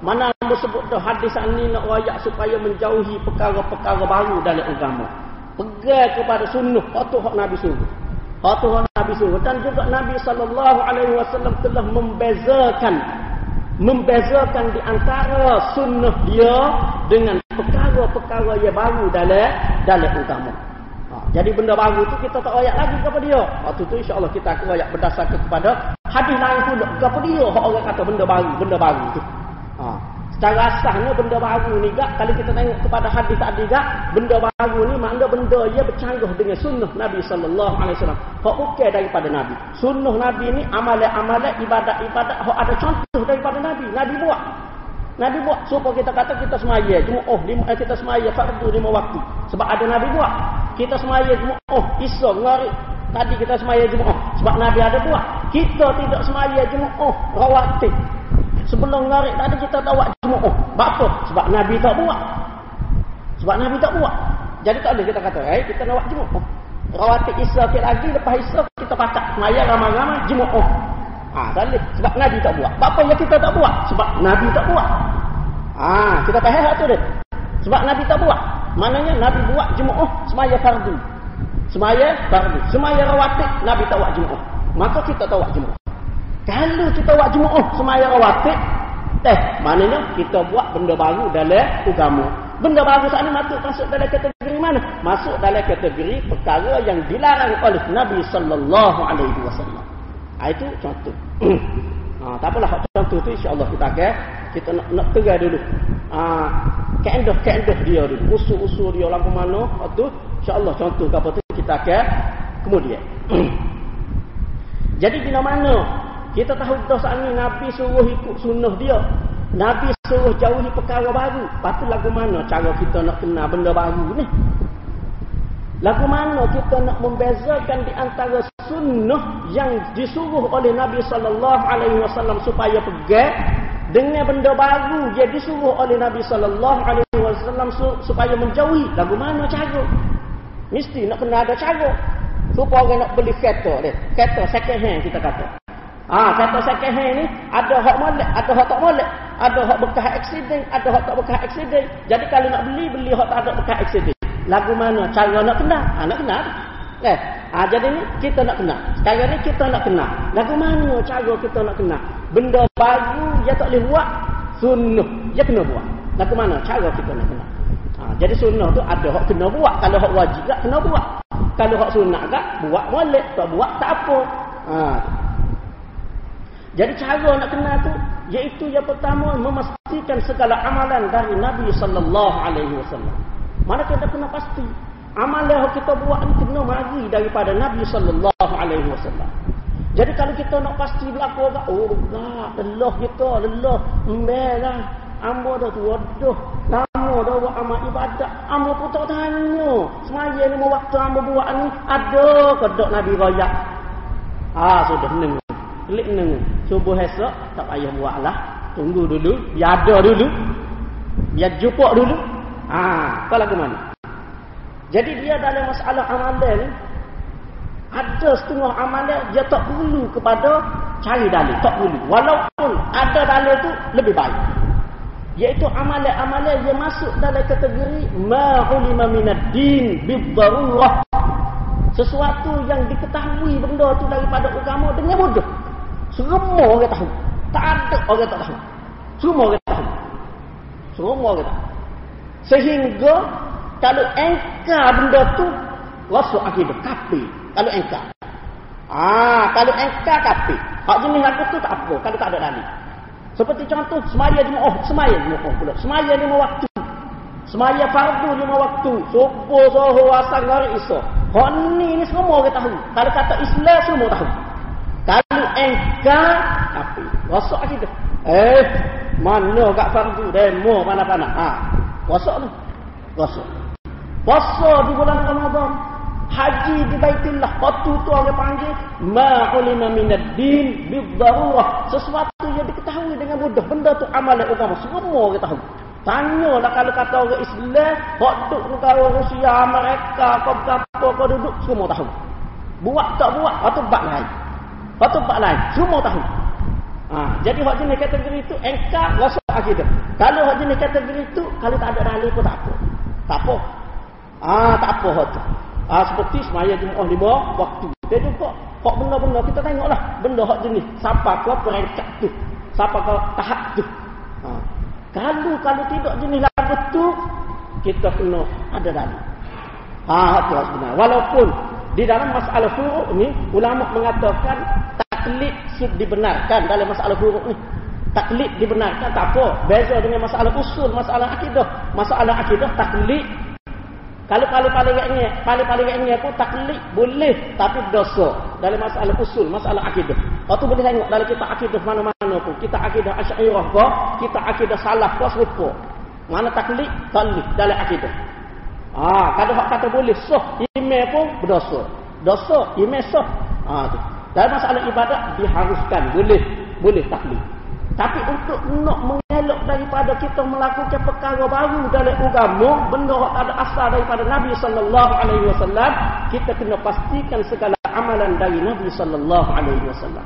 mana kita sebut dah hadis ini nak rayak supaya menjauhi perkara-perkara baru dalam agama pegang kepada sunnah patuh hak Nabi suruh patuh Nabi suruh dan juga Nabi SAW telah membezakan membezakan di antara sunnah dia dengan perkara-perkara yang baru dalam dalam agama jadi benda baru tu kita tak royak lagi kepada dia. Waktu tu insya-Allah kita akan royak berdasarkan kepada hadis lain pula kepada dia orang kata benda baru, benda baru tu. Ha. Secara asasnya benda baru ni gak? Kalau kita tengok kepada hadis tadi gak? Benda baru ni makna benda ia bercanggah dengan sunnah Nabi sallallahu alaihi wasallam. Hak bukan daripada Nabi. Sunnah Nabi ni amalan-amalan ibadat-ibadat. Hak ada contoh daripada Nabi. Nabi buat. Nabi buat. Supaya kita kata kita semaya. Cuma oh lima eh, kita semaya fardu lima waktu. Sebab ada Nabi buat. Kita semaya cuma oh isra ngari. Tadi kita semaya cuma oh. Sebab Nabi ada buat. Kita tidak semaya cuma oh rawatib. Sebelum ngari tadi kita tahu cuma oh apa sebab Nabi tak buat sebab Nabi tak buat jadi tak boleh kita kata eh kita nak buat cuma oh rawatib isra lagi lepas isra kita pakat semaya ramai-ramai cuma oh Ah, ha, dalih sebab Nabi tak buat. Apa yang kita tak buat? Sebab Nabi tak buat. Ha, kita faham tak tu dia? Sebab Nabi tak buat. Maknanya Nabi buat jemaah semaya fardu. Semaya fardu. Semaya rawatib Nabi tak buat jemaah. Maka kita tak buat jemaah. Kalau kita buat jemaah semaya rawatib, eh maknanya kita buat benda baru dalam agama. Benda baru saat ini masuk masuk dalam kategori mana? Masuk dalam kategori perkara yang dilarang oleh Nabi sallallahu alaihi wasallam. Ha, itu contoh. ha, (clears throat) tak apalah contoh tu insya-Allah kita akan kita nak nak tegar dulu. Ha, kendoh kendoh dia dulu. Usul-usul dia lagu mana? Waktu insya-Allah contoh apa tu kita akan kemudian. (clears throat) Jadi di mana kita tahu dah saat ini Nabi suruh ikut sunnah dia. Nabi suruh jauhi perkara baru. Patut lagu mana cara kita nak kenal benda baru ni? Lagu mana kita nak membezakan di antara sunnah yang disuruh oleh Nabi sallallahu alaihi wasallam supaya pegang dengan benda baru dia disuruh oleh Nabi sallallahu alaihi wasallam supaya menjauhi lagu mana cara mesti nak kena ada cara supaya orang nak beli kereta dia kereta second hand kita kata ah kereta second hand ni ada hak molek ada hak tak molek ada hak bekas accident ada hak tak bekas accident jadi kalau nak beli beli hak tak ada bekas accident lagu mana cara nak kena ah nak kena Eh, ha, jadi ni kita nak kenal. Sekarang ni kita nak kenal. Lagu mana cara kita nak kenal? Benda baru dia tak boleh buat. Sunnah dia kena buat. Lagu mana cara kita nak kenal? Ha, jadi sunnah tu ada hak kena buat. Kalau hak wajib tak kena buat. Kalau hak sunnah tak buat boleh. Tak buat tak apa. Ha. Jadi cara nak kenal tu iaitu yang pertama memastikan segala amalan dari Nabi sallallahu alaihi wasallam. Mana kita kena pasti Amal yang kita buat ni kena mari daripada Nabi sallallahu alaihi wasallam. Jadi kalau kita nak pasti berlaku agak, oh enggak, lelah kita, lelah, embelah. Ambo dah tu, waduh, lama dah buat amal ibadat. Ambo pun tak tanya. Semaya ni waktu ambo buat ni, ada ke dok Nabi raya? Ah, sudah neng. Klik neng. Subuh esok, tak payah buat lah. Tunggu dulu, biar ada dulu. Biar jumpa dulu. Ah, kau lagu mana? Jadi dia dalam masalah amalan ni ada setengah amalan dia tak perlu kepada cari dalil, tak perlu. Walaupun ada dalil tu lebih baik. Iaitu amalan-amalan yang masuk dalam kategori ma'ulima minad din bidarurah. Sesuatu yang diketahui benda tu daripada agama dengan mudah. Semua orang tahu. Tak ada orang tak tahu. Semua orang tahu. Semua orang tahu. Sehingga kalau engkar benda tu rasa akidah kafir kalau engkar ah kalau engkar kafir hak jenis lagu tu tak apa kalau tak ada dalil seperti contoh semaya jemaah oh semaya jemaah pula. Semaya lima waktu. Semaya fardu lima waktu. Subuh zuhur asar maghrib isya hak ni ni semua orang tahu. Kalau kata Islam semua tahu engkar kafir rasa akidah eh mana kat fardu demo mana-mana ha rasa tu rasa Puasa di bulan Ramadan. Haji di Baitullah. Waktu tu orang panggil. Ma'ulima minad din bidharurah. Sesuatu yang diketahui dengan mudah. Benda tu amalan utama. Semua orang tahu. Tanyalah kalau kata orang Islam. Waktu negara Rusia, mereka, kau berapa, kau duduk. Semua tahu. Buat tak buat. Waktu bak lain. Waktu bak lain. Semua tahu. Ha, jadi hak jenis kategori itu engkar rasa akidah. Kalau hak jenis kategori itu kalau tak ada dalil pun tak apa. Tak apa. Ah tak apa hak tu. Ah seperti semaya Jumaat lima waktu. Dia juga hak benda-benda kita tengoklah benda hak jenis siapa ke peringkat tu. Siapa ke tahap tu. Ha. Kalau kalau tidak jenis lagu tu kita kena ada dalil. Ah tu sebenarnya. Walaupun di dalam masalah furu' ni ulama mengatakan taklid dibenarkan dalam masalah furu' ni. Taklid dibenarkan tak apa. Beza dengan masalah usul, masalah akidah. Masalah akidah taklid kalau paling-paling ingatnya, paling-paling ingatnya pun taklid boleh tapi dosa dalam masalah usul, masalah akidah. Waktu boleh tengok dalam kita akidah mana-mana pun, kita akidah Asy'ariyah ke, kita akidah salaf ke serupa. Mana taklid? Taklid dalam akidah. Ah, kalau hak kata boleh sah, email pun berdosa. Dosa, email sah. Ah tu. Dalam masalah ibadat diharuskan boleh boleh taklid. Tapi untuk nak mengelak daripada kita melakukan perkara baru dalam agama, benda yang ada asal daripada Nabi sallallahu alaihi wasallam, kita kena pastikan segala amalan dari Nabi sallallahu alaihi wasallam.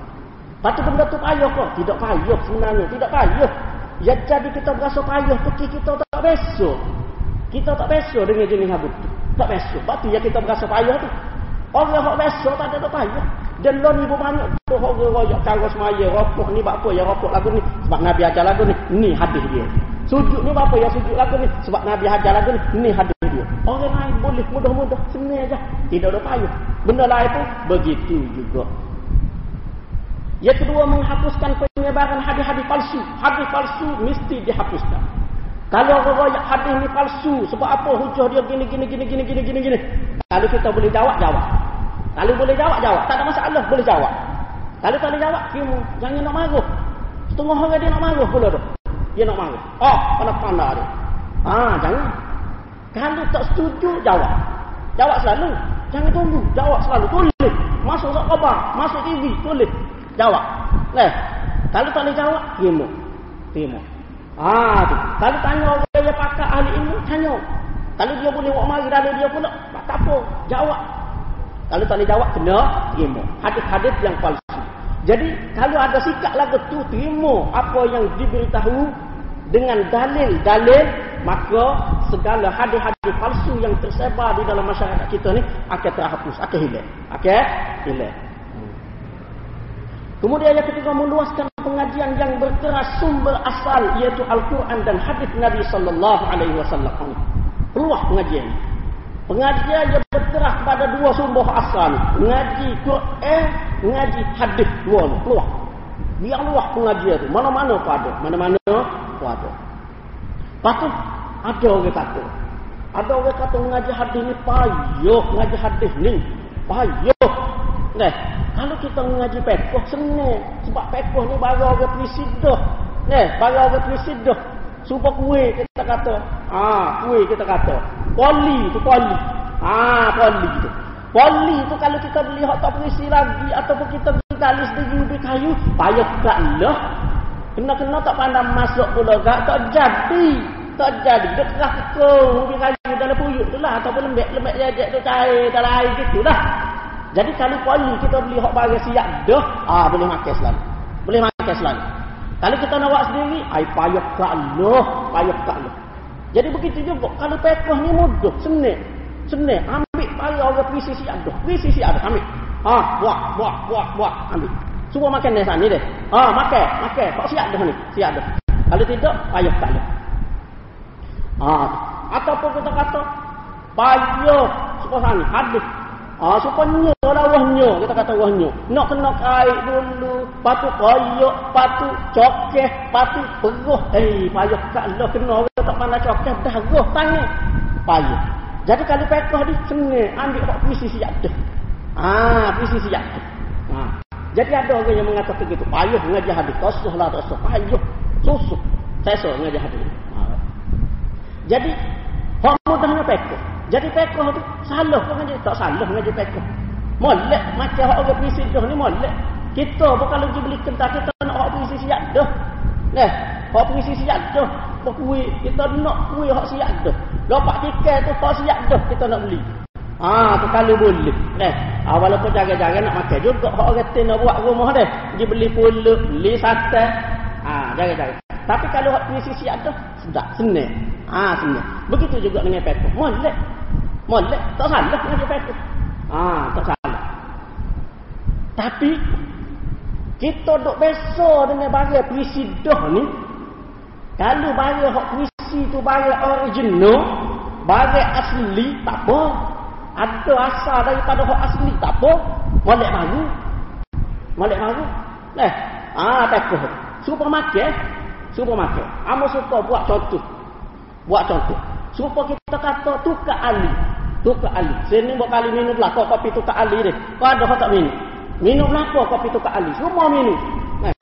Patu benda tu payah kok? Tidak payah sebenarnya, tidak payah. Ya jadi kita berasa payah pergi kita tak besok. Kita tak besok dengan jenis habut tu. Tak besok. Patu ya kita berasa payah tu. Orang yang besok tak ada payah. Dan lo ni banyak tu orang royak cara semaya rokok ni apa ya rokok lagu ni sebab Nabi ajar lagu ni ni hadis dia. Sujud ni apa ya sujud lagu ni sebab Nabi ajar lagu ni ni hadis dia. Orang lain boleh mudah-mudah senang aja. Tidak ada payah. Benda lain pun begitu juga. Yang kedua menghapuskan penyebaran hadis-hadis palsu. Hadis palsu mesti dihapuskan. Kalau orang royak hadis ni palsu sebab apa hujah dia gini gini gini gini gini gini gini. Kalau kita boleh jawab jawab. Kalau boleh jawab, jawab. Tak ada masalah, boleh jawab. Kalau tak boleh jawab, kimu. Jangan nak marah. Setengah orang dia nak marah pula tu. Dia nak marah. Oh, pandai-pandai dia. Ah, jangan. Kalau tak setuju, jawab. Jawab selalu. Jangan tunggu. Jawab selalu. Boleh. masuk sok khabar, masuk TV, tulis. Jawab. Leh. Kalau tak boleh jawab, terima. Terima. Ah, tu. Kalau tanya orang yang pakar ahli ilmu, tanya. Kalau dia boleh buat mari dalam dia pula, tak apa, jawab. Kalau tak boleh jawab, kena terima. Hadis-hadis yang palsu. Jadi, kalau ada sikap lagu tu, terima apa yang diberitahu dengan dalil-dalil maka segala hadis-hadis palsu yang tersebar di dalam masyarakat kita ni akan terhapus, akan hilang. Akan hilang. Kemudian yang ketiga meluaskan pengajian yang berkeras sumber asal iaitu Al-Quran dan hadis Nabi sallallahu alaihi wasallam. Peluah pengajian. Pengajian yang berkeras pada dua sumber asal. Mengaji Quran, mengaji hadis dua peluah. Biar luah pengajian itu. Mana-mana pun ada. Mana-mana pun ada. Lepas ada orang kata. Ada orang kata mengaji hadis ni payuh. Mengaji hadis ni payuh. Nah, kalau kita mengaji pekoh senang. Sebab pekoh ni baru orang perisidah. Nah, baru orang perisidah. Supaya kue kita kata. Ah, kue kita kata. Poli tu poli. Ah, poli tu. Poli tu kalau kita beli hot tak perisi lagi. Ataupun kita beli galis dengan ubi kayu. Payah tak lah. Kena-kena tak pandang masuk pula gak. Tak jadi. Tak jadi. Dia kerah kekong. Ubi kayu dalam puyuk tu lah. Ataupun lembek-lembek jajak tu cair dalam air gitu lah. Jadi kalau poli kita beli hot bagai siap dah. Ah, boleh makan selalu. Boleh makan selalu. Kalau kita nak buat sendiri. Ay, payah tak lah. Payah tak lah. Jadi begitu juga. Kalau pekoh ni mudah. Senang. Senang. Ambil payah orang perisi siap dah. Perisi siap dah. Ambil. Ah, buat, buat, buat, buat. Ambil. Semua makan di sana ni deh. Ah, makan, makan. Kau siap dah ni, siap dah. Kalau tidak, payah tak ada. Ah, ataupun kita kata payah supaya sana hadis. Ah, supaya lah wahnya, kita kata wahnya. Nak kena kait dulu, patu koyok, patu cokeh, patu peruh. Eh, payah tak lah kena orang tak pandai cokeh, dah roh tangan. Payah. Jadi kalau pekah ni, senang ambil hak puisi siap dah. Ah, puisi siap dah. Ah. Jadi ada orang yang mengatakan begitu. Payuh mengajar hadis. Tosuh lah tosuh. Susuh. Saya suruh mengajar hadis. Ha. Jadi, orang mudahnya pekoh. Jadi pekoh tu salah pun mengajar. Tak salah mengajar pekoh. Molek. Macam orang perisi dah ni molek. Kita pun kalau pergi beli kentang, kita nak orang perisi siap dah. Nah, orang perisi siap dah. Kuih. Kita nak kuih orang siap dah. Lopak tiket tu tak siap dah. Kita nak beli. Ah, tu kalau boleh. Eh, ah, walaupun jangan-jangan nak makan juga. Hak orang kata nak buat rumah deh. Pergi beli pulut, beli sate. Ah, jangan-jangan. Tapi kalau hak punya sisi ada, sudah senang. Ah, senang. Begitu juga dengan pekoh. Molek. Molek. Tak salah dengan pekoh. Ah, tak salah. Tapi, kita duk besar dengan bagai puisi dah ni. Kalau bagai hak puisi tu bagai original, bagai asli, tak apa ada asal daripada hak asli tak apa molek baru molek baru eh ah takut suka makan suka makan amo suka buat contoh buat contoh. Suka kita kata tukar ali tukar ali sini buat kali minum kau kopi tukar ali deh kau ada tak minum? Minum kau kopi tukar ali semua minum. Eh.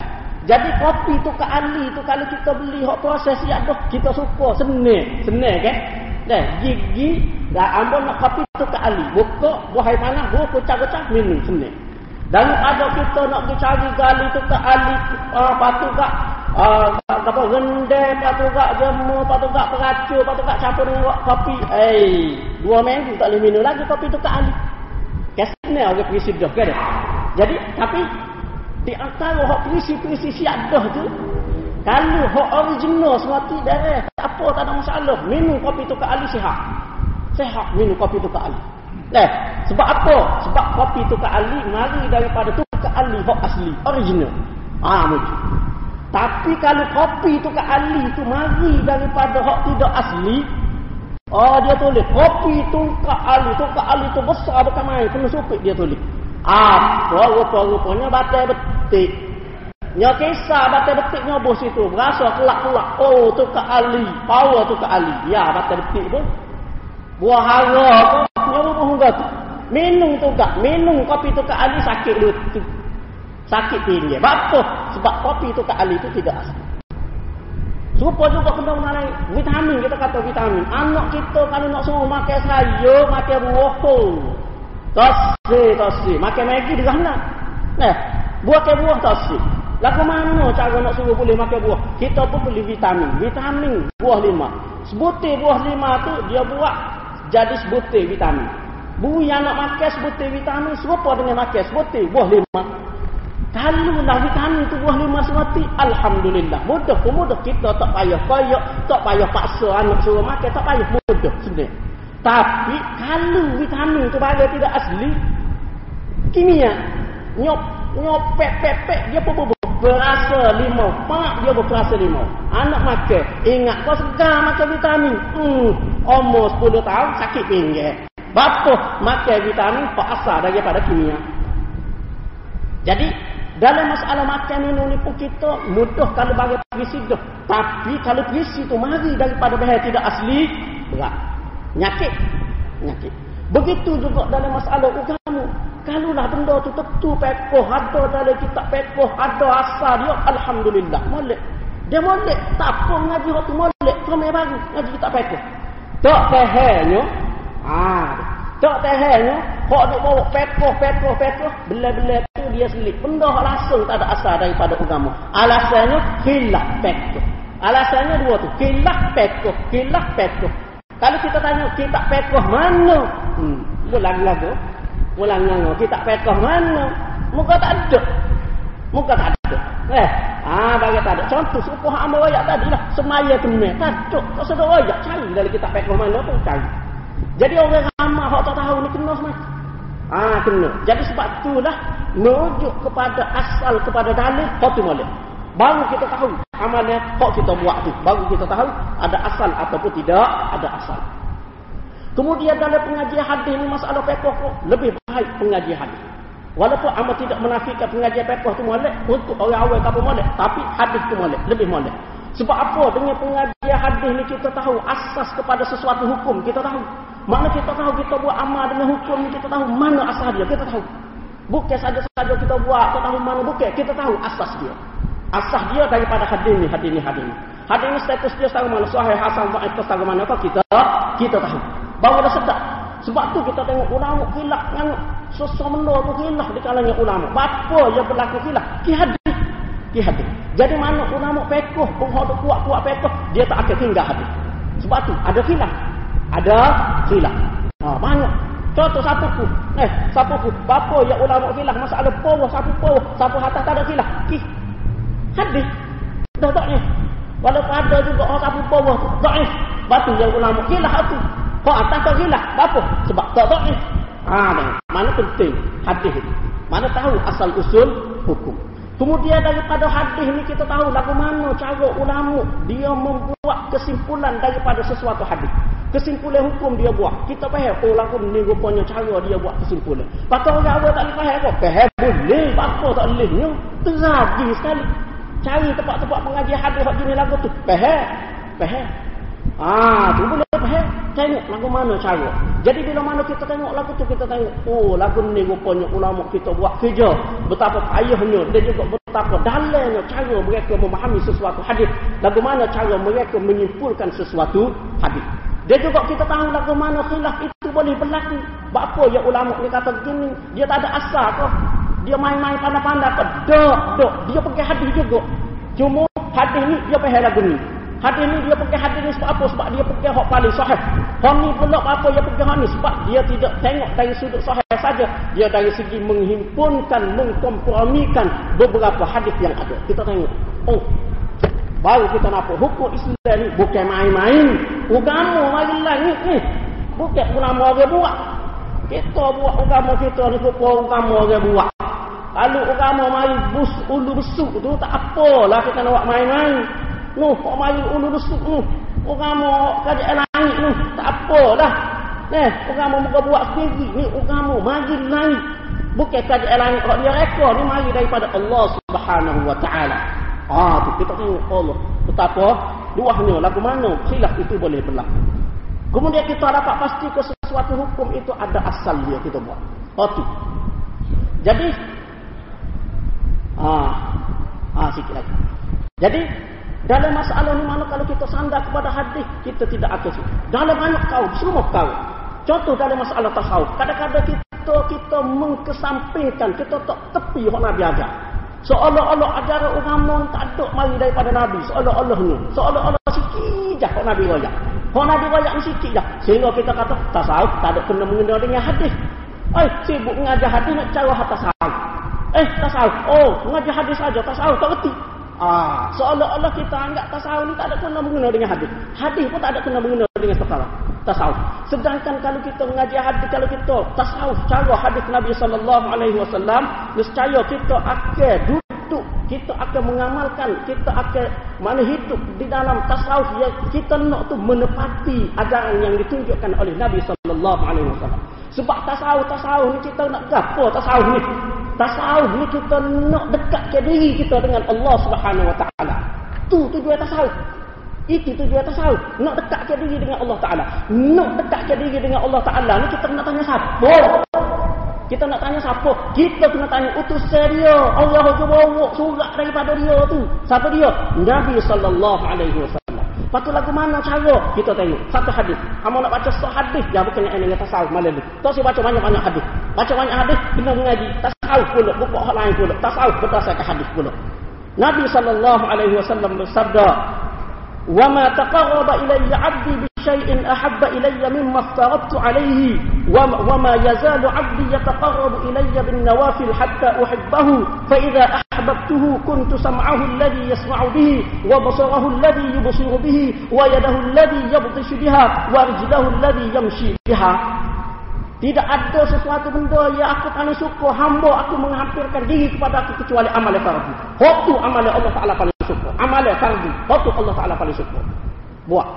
jadi kopi tukar ali tu kalau kita beli hak proses ya dah kita suka senang senang kan Dah gigi dah ambon nak kopi tu ke ali. Buka buah air panas, buah kucak-kucak minum sini. Dan ada kita nak pergi cari gali tu ke ali uh, patu gak uh, apa rendai patu gak jemu patu gak peracur patu gak campur dengan kopi. Eh, dua minggu tak boleh minum lagi kopi tu ke ali. Kesini orang pergi sidah ke Jadi tapi di antara hak perisi-perisi siap dah tu kalau hak original semati darah, tak apa, tak ada masalah. Minum kopi tu ke Ali sihat. Sihat minum kopi tu ke Ali. Eh, sebab apa? Sebab kopi tu ke Ali mari daripada tu ke Ali hak asli, original. Ah, muncul. Tapi kalau kopi tu ke Ali tu mari daripada hak tidak asli, oh dia tulis kopi tu ke Ali ke Ali tu besar bukan main, kena supik dia tulis. Apa rupa-rupanya batal betik. Nya kisah batal betik nyoboh situ. Berasa kelak-kelak. Oh, tu ke Ali. Power tu ke Ali. Ya, batal betik pun. Buah hara tu. Enggak tu. Minum tu gak. Minum kopi tu ke Ali sakit tu. Sakit tinggi. Apa? Sebab kopi tu ke Ali tu tidak asal. Serupa juga kena mengenai vitamin. Kita kata vitamin. Anak kita kalau nak suruh makan sayur, makan buah. Tasri, tasri. Makan Maggi dia nak. Nah, buah ke buah tasri. Lagu mana cara nak suruh boleh makan buah? Kita pun beli vitamin. Vitamin buah lima. Sebutir buah lima tu dia buat jadi sebutir vitamin. Bu yang nak makan sebutir vitamin serupa dengan makan sebutir buah lima. Kalau lah vitamin tu buah lima semati, Alhamdulillah. Mudah pun mudah. Kita tak payah koyak, tak payah paksa anak suruh makan, tak payah mudah sebenarnya. Tapi kalau vitamin tu bagai tidak asli, kimia, nyop, nyop, pek, pek, pek, dia pun berasa limau. Pak dia berasa limau. Anak makan, ingat kau segar makan vitamin. Hmm, umur 10 tahun sakit pinggir. Bapa makan vitamin asal daripada kimia. Jadi, dalam masalah makan minum ni pun kita mudah kalau bagi pergi situ. Tapi kalau pergi situ mari daripada bahan tidak asli, berat. Nyakit. Nyakit. Begitu juga dalam masalah agama. Kalaulah benda tu tentu pekoh, ada dalam kitab pekoh, ada asal dia, Alhamdulillah. Molek. Dia molek. Tak apa mengaji waktu molek. Ramai baru ngaji kitab pekoh. Tak tehanya. Ah, tak tehanya. Kok duk bawa pekoh, pekoh, pekoh. Bela-bela tu dia selit. Benda langsung tak ada asal daripada agama. Alasannya, khilaf pekoh. Alasannya dua tu. Khilaf pekoh. Khilaf pekoh. Kalau kita tanya kita pekoh mana? Hmm, ulang lagu. Ulang lagu. Kita pekoh mana? Muka tak ada. Muka tak ada. Eh, ah bagi tak ada. Contoh suku hamba royak tadi lah. Semaya kena. Tak ada. Tak sedar royak. Cari dari kita pekoh mana tu. Cari. Jadi orang ramah yang tak tahu ni kena. Ah kena. Jadi sebab itulah merujuk kepada asal kepada dalil kau tu boleh. Baru kita tahu amalnya kok kita buat tu. Baru kita tahu ada asal ataupun tidak ada asal. Kemudian dalam pengajian hadis ni masalah pekoh lebih baik pengajian hadis. Walaupun amal tidak menafikan pengajian pekoh tu molek untuk orang awal tak molek, tapi hadis tu molek, lebih molek. Sebab apa? Dengan pengajian hadis ni kita tahu asas kepada sesuatu hukum, kita tahu. Mana kita tahu kita buat amal dengan hukum ni kita tahu mana asal dia, kita tahu. Bukan saja-saja kita buat, kita tahu mana bukan, kita tahu asas dia. Asah dia daripada hadis ni, hadis ni, hadis ni. Hadis ni status dia setara mana? Sahih, Hasan, Ba'id, setara mana? Apa kita? Kita tahu. Bahawa dah sedap. Sebab tu kita tengok ulama khilaf dengan sesuatu benda tu khilaf di kalangan ulama. Apa yang berlaku khilaf? Ki hadis. Ki hadis. Jadi mana ulama pekoh, penghodak kuat-kuat pekoh, dia tak akan tinggal hadis. Sebab tu ada khilaf. Ada khilaf. Ha, banyak. Contoh satu pun. Eh, satu pun. Bapa yang ulama khilaf masalah power, satu power, satu hatta tak ada khilaf. Ki Hadis. Dah daif. Walaupun ada juga orang kabur bawah tu. Daif. Batu yang ulama. Gilah tu. Kau atas kau gilah. Apa? Sebab tak daif. Ha, mana penting hadis itu. Mana tahu asal usul hukum. Kemudian daripada hadis ni kita tahu lagu mana cara ulama dia membuat kesimpulan daripada sesuatu hadis. Kesimpulan hukum dia buat. Kita faham oh lagu ni rupanya cara dia buat kesimpulan. Patut orang awal tak boleh faham apa? Faham boleh. Apa tak boleh? Teragi sekali. Cari tempat-tempat pengajian hadis hak jenis lagu tu. Faham? Faham? Ah, tu boleh faham. Tengok lagu mana cara. Jadi bila mana kita tengok lagu tu kita tengok, oh lagu ni rupanya ulama kita buat kerja. Betapa payahnya dan juga betapa dalamnya cara mereka memahami sesuatu hadis. Lagu mana cara mereka menyimpulkan sesuatu hadis. Dia juga kita tahu lagu mana khilaf itu boleh berlaku. Apa yang ulama ni kata begini, dia tak ada asal kau. Dia main-main pandai-pandai ke? Dok, dok. Dia pakai hadis juga. Cuma hadis ni dia pakai lagu ni. Hadis ni dia pakai hadis ni sebab apa? Sebab dia pakai hak paling sahih. Hak ni pula apa dia pakai hak ni? Sebab dia tidak tengok dari sudut sahih saja. Dia dari segi menghimpunkan, mengkompromikan beberapa hadis yang ada. Kita tengok. Oh, baru kita nampak hukum Islam ni bukan main-main. Agama marilah ni. ni. Bukan ulama orang buat. Kita buat agama kita ni pun agama orang buat. Lalu agama mari bus ulu besuk tu tak apalah kita nak buat main-main. Nuh, kok mari ulu besuk tu. Agama kerajaan langit tu tak apalah. Nah, agama muka buat sendiri ni agama mari langit. Bukan kerajaan langit kalau dia reka ni mari daripada Allah Subhanahu wa taala. Ah, tu kita tengok Allah. Betapa luahnya lagu mana khilaf itu boleh berlaku. Kemudian kita dapat pasti ke sesuatu hukum itu ada asal dia kita buat. Oh tu. Jadi Ah, ah sikit lagi. Jadi dalam masalah ni mana kalau kita sandar kepada hadis kita tidak akan Dalam banyak kau semua kau. Contoh dalam masalah tasawuf. Kadang-kadang kita kita mengkesampingkan, kita tak tepi hak Nabi ajar. Seolah-olah ajaran agama tak ada mari daripada Nabi. Seolah-olah ni. Seolah-olah sikit je hak Nabi royak. Hak Nabi royak ni sikit je. Sehingga kita kata, tasawuf tak ada kena mengena dengan hadis. Eh, sibuk mengajar hadis nak cara tasawuf. Eh, tasawuf. Oh, mengajar hadis saja. Tasawuf tak reti. Ah, seolah-olah kita anggap tasawuf ni tak ada kena mengena dengan hadis. Hadis pun tak ada kena mengena dengan perkara tasawuf. Sedangkan kalau kita mengaji hadis kalau kita tasawuf cara hadis Nabi sallallahu alaihi wasallam, nescaya kita akan duduk, kita akan mengamalkan, kita akan mana hidup di dalam tasawuf yang kita nak tu menepati ajaran yang ditunjukkan oleh Nabi sallallahu alaihi wasallam. Sebab tasawuf tasawuf ni kita nak gapo tasawuf ni? Tasawuf ni kita nak dekat ke diri kita dengan Allah Subhanahu Wa Taala. Tu tujuan tasawuf. Itu tujuan tasawuf. Nak dekat ke diri dengan Allah Taala. Nak dekat ke diri dengan Allah Taala ni kita nak tanya siapa? Kita nak tanya siapa? Kita kena tanya utus dia. Allah tu bawa surat daripada dia tu. Siapa dia? Nabi sallallahu alaihi wasallam. Patu lagu mana cara? Kita tengok. Satu hadis. Kamu nak baca satu hadis. Dia bukan yang dengan tasawuf malam ni. Tak baca banyak-banyak hadis. Baca banyak hadis. Kena mengaji. Tasawuf pula. Buku hal lain pula. Tasawuf berdasarkan hadis pula. Nabi SAW bersabda. وَمَا تَقَرَّبَ إِلَيَّ عَبْدِي بِشَيْءٍ أَحَبَّ إِلَيَّ مِمَّا افْتَرَضْتُ عَلَيْهِ وَمَا يَزَالُ عَبْدِي يَتَقَرَّبُ إِلَيَّ بِالنَّوَافِلِ حَتَّى أُحِبَّهُ فَإِذَا أَحْبَبْتُهُ كُنْتُ سَمْعَهُ الَّذِي يَسْمَعُ بِهِ وَبَصَرَهُ الَّذِي يُبْصِرُ بِهِ وَيَدَهُ الَّذِي يَبْطِشُ بِهَا وَرِجْلَهُ الَّذِي يَمْشِي بِهَا. Tidak ada sesuatu benda yang aku paling suka hamba aku menghampirkan diri kepada aku kecuali amal fardu. Waktu amal Allah Taala paling suka. Amal fardu. Waktu Allah Taala paling suka. Buat.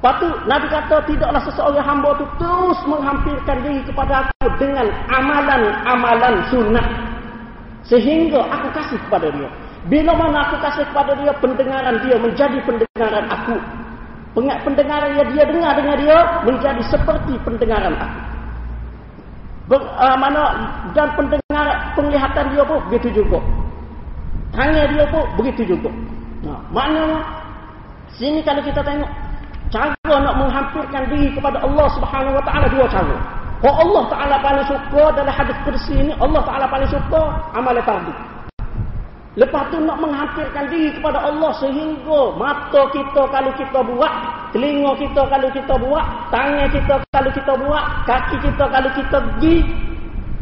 Lepas Nabi kata tidaklah seseorang hamba itu terus menghampirkan diri kepada aku dengan amalan-amalan sunnah. Sehingga aku kasih kepada dia. Bila mana aku kasih kepada dia, pendengaran dia menjadi pendengaran aku. Pendengaran yang dia dengar dengan dia menjadi seperti pendengaran aku ber, uh, mana dan pendengar penglihatan dia pun begitu juga. Tangan dia pun begitu juga. Nah, maknanya sini kalau kita tengok cara nak menghampirkan diri kepada Allah Subhanahu Wa Taala dua cara. Kalau Allah Taala paling suka dalam hadis kursi ini Allah Taala paling suka amal tadi. Lepas tu nak menghampirkan diri kepada Allah sehingga mata kita kalau kita buat, telinga kita kalau kita buat, tangan kita kalau kita buat, kaki kita kalau kita pergi,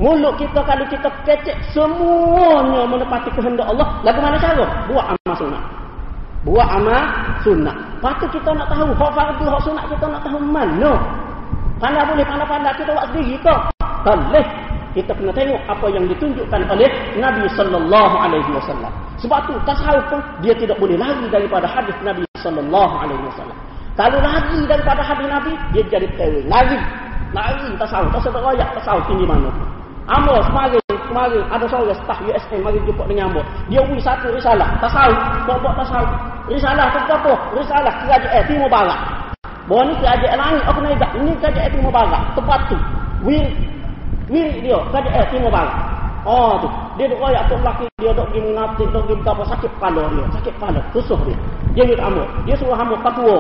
mulut kita kalau kita kecek, semuanya menepati kehendak Allah. Lagu mana cara? Buat amal sunat. Buat amal sunat. Lepas kita nak tahu, hak fardu, hak sunat kita nak tahu mana. Pandai boleh, pandai-pandai kita buat sendiri ke? Boleh kita kena tengok apa yang ditunjukkan oleh Nabi sallallahu alaihi wasallam. Sebab tu tasawuf pun dia tidak boleh lari daripada hadis Nabi sallallahu alaihi wasallam. Kalau lari daripada hadis Nabi, dia jadi tewing. Lari. Lari tasawuf. Tasawuf royak tasawuf tinggi mana. Amor kemarin, kemarin ada seorang staff USM mari jumpa dengan Amor. Dia beri satu risalah. Tasawuf. Buat-buat tasawuf. Risalah tu apa? Risalah kerajaan Timur Barat. Bahawa ni kerajaan langit. Apa nak Ini kerajaan Timur Barat. Tepat tu. Will Wirik dia, kaji eh timur barat. Oh tu. Dia duk royak tu lelaki dia duk pergi mengatik, duk pergi apa sakit kepala dia. Sakit kepala, tusuh dia. Dia minta amur. Dia suruh amur fatwa.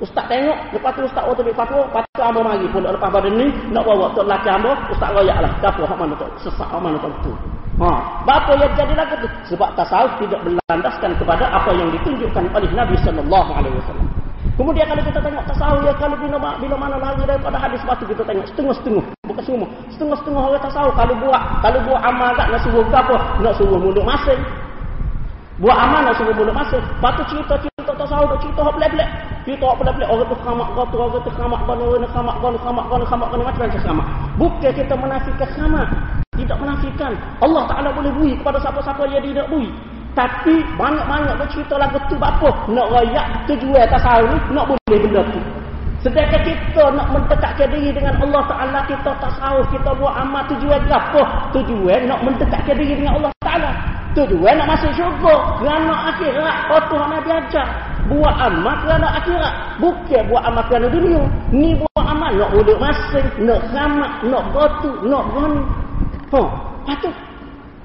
Ustaz tengok, lepas tu ustaz waktu dia fatwa, lepas tu amur mari pun lepas pada ni, nak bawa tu lelaki amur, ustaz royak lah. Dapur hak mana tu? Sesak hak mana tu? Ha, bapa yang jadi lagu tu? Sebab tasawuf tidak berlandaskan kepada apa yang ditunjukkan oleh Nabi sallallahu alaihi wasallam. Kemudian kalau kita tengok tasawuf ya kalau bila, bila mana lagi daripada hadis batu kita tengok setengah-setengah. Bukan semua. Setengah-setengah orang tasawuf kalau buat kalau buat amal tak nak suruh apa nak suruh mulut masing buat amal nak suruh mulut masing batu cerita cerita tasawuf cerita hak belak-belak cerita hak belak-belak orang tu khamak tu orang tu khamak gana orang khamak gana khamak gana khamak gana macam-macam khamak bukan kita menafikan khamak tidak menafikan. Allah Ta'ala boleh bui kepada siapa-siapa yang tidak bui tapi banyak-banyak bercerita lagu tu apa? Nak rayak tujuan tasawuf ni nak boleh benda tu. Sedangkan kita nak mendekatkan diri dengan Allah Ta'ala kita tasawuf kita buat amal tujuan apa? Tujuan nak mendekatkan diri dengan Allah Ta'ala. Tujuan nak masuk syurga kerana akhirat. Apa yang Nabi ajar? Buat amal kerana akhirat. Bukan buat amal kerana dunia. Ni buat amal nak boleh masing, nak ramak, nak gotu, nak gani. Ha, patut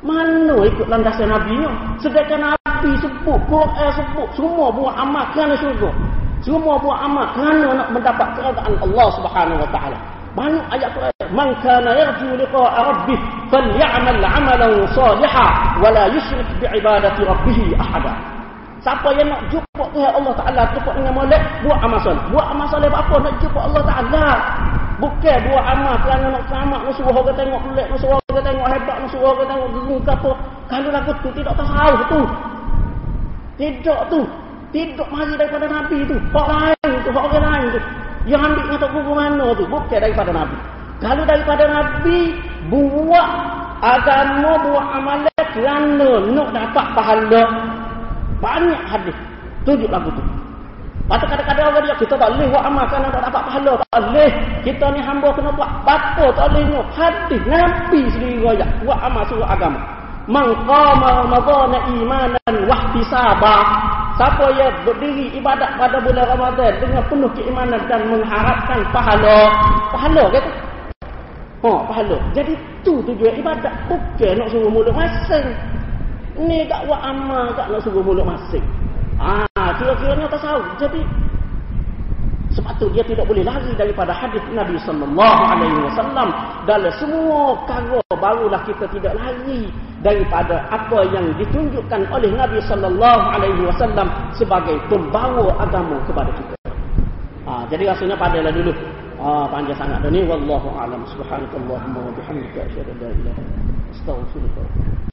mana ikut landasan Nabi ni? Sedangkan Nabi sebut, Quran sebut, semua buat amal kerana syurga. Semua buat amal kerana nak mendapat kerajaan Allah Subhanahu Wa Taala. Banyak ayat Quran man kana yarju liqa'a rabbih falyamal 'amalan salihan wa la yusyrik bi'ibadati rabbih ahada siapa yang nak jumpa Tuhan Allah Taala jumpa dengan molek buat amal soleh buat amal soleh apa nak jumpa Allah Taala bukan buat amal kerana nak selamat nak suruh orang tengok pelik nak suruh tengok hebat suruh orang tengok gegung ke apa. Kalau lagu tu tidak tahu tu. Tidak tu. Tidak mari daripada Nabi tu. Orang lain tu orang lain tu. Yang ambil kata guru mana tu? Bukan daripada Nabi. Kalau daripada Nabi buat agama buat amalan kerana nak dapat pahala. Banyak hadis. Tunjuk lagu tu Patut kadang-kadang orang dia kita tak boleh buat amal kerana tak dapat pahala. Tak boleh. Kita ni hamba kena buat bapa tak boleh tengok. Hadis Nabi sendiri raya buat amal suruh agama. Man qama ramadhana imanan wa ihtisaba. Siapa yang berdiri ibadat pada bulan Ramadan dengan penuh keimanan dan mengharapkan pahala. Pahala kata. Oh, pahala. Jadi tu tujuan ibadat. Bukan nak suruh mulut masing. Ni tak buat amal tak nak suruh mulut masing. Ah, kira-kiranya tasawuf. Jadi sebab tu dia tidak boleh lari daripada hadis Nabi sallallahu alaihi wasallam dalam semua perkara barulah kita tidak lari daripada apa yang ditunjukkan oleh Nabi sallallahu alaihi wasallam sebagai pembawa agama kepada kita. Ah, jadi rasanya padahlah dulu. Ah, panjang sangat dan ni wallahu alam subhanakallahumma wa bihamdika asyhadu an la ilaha illa anta astaghfiruka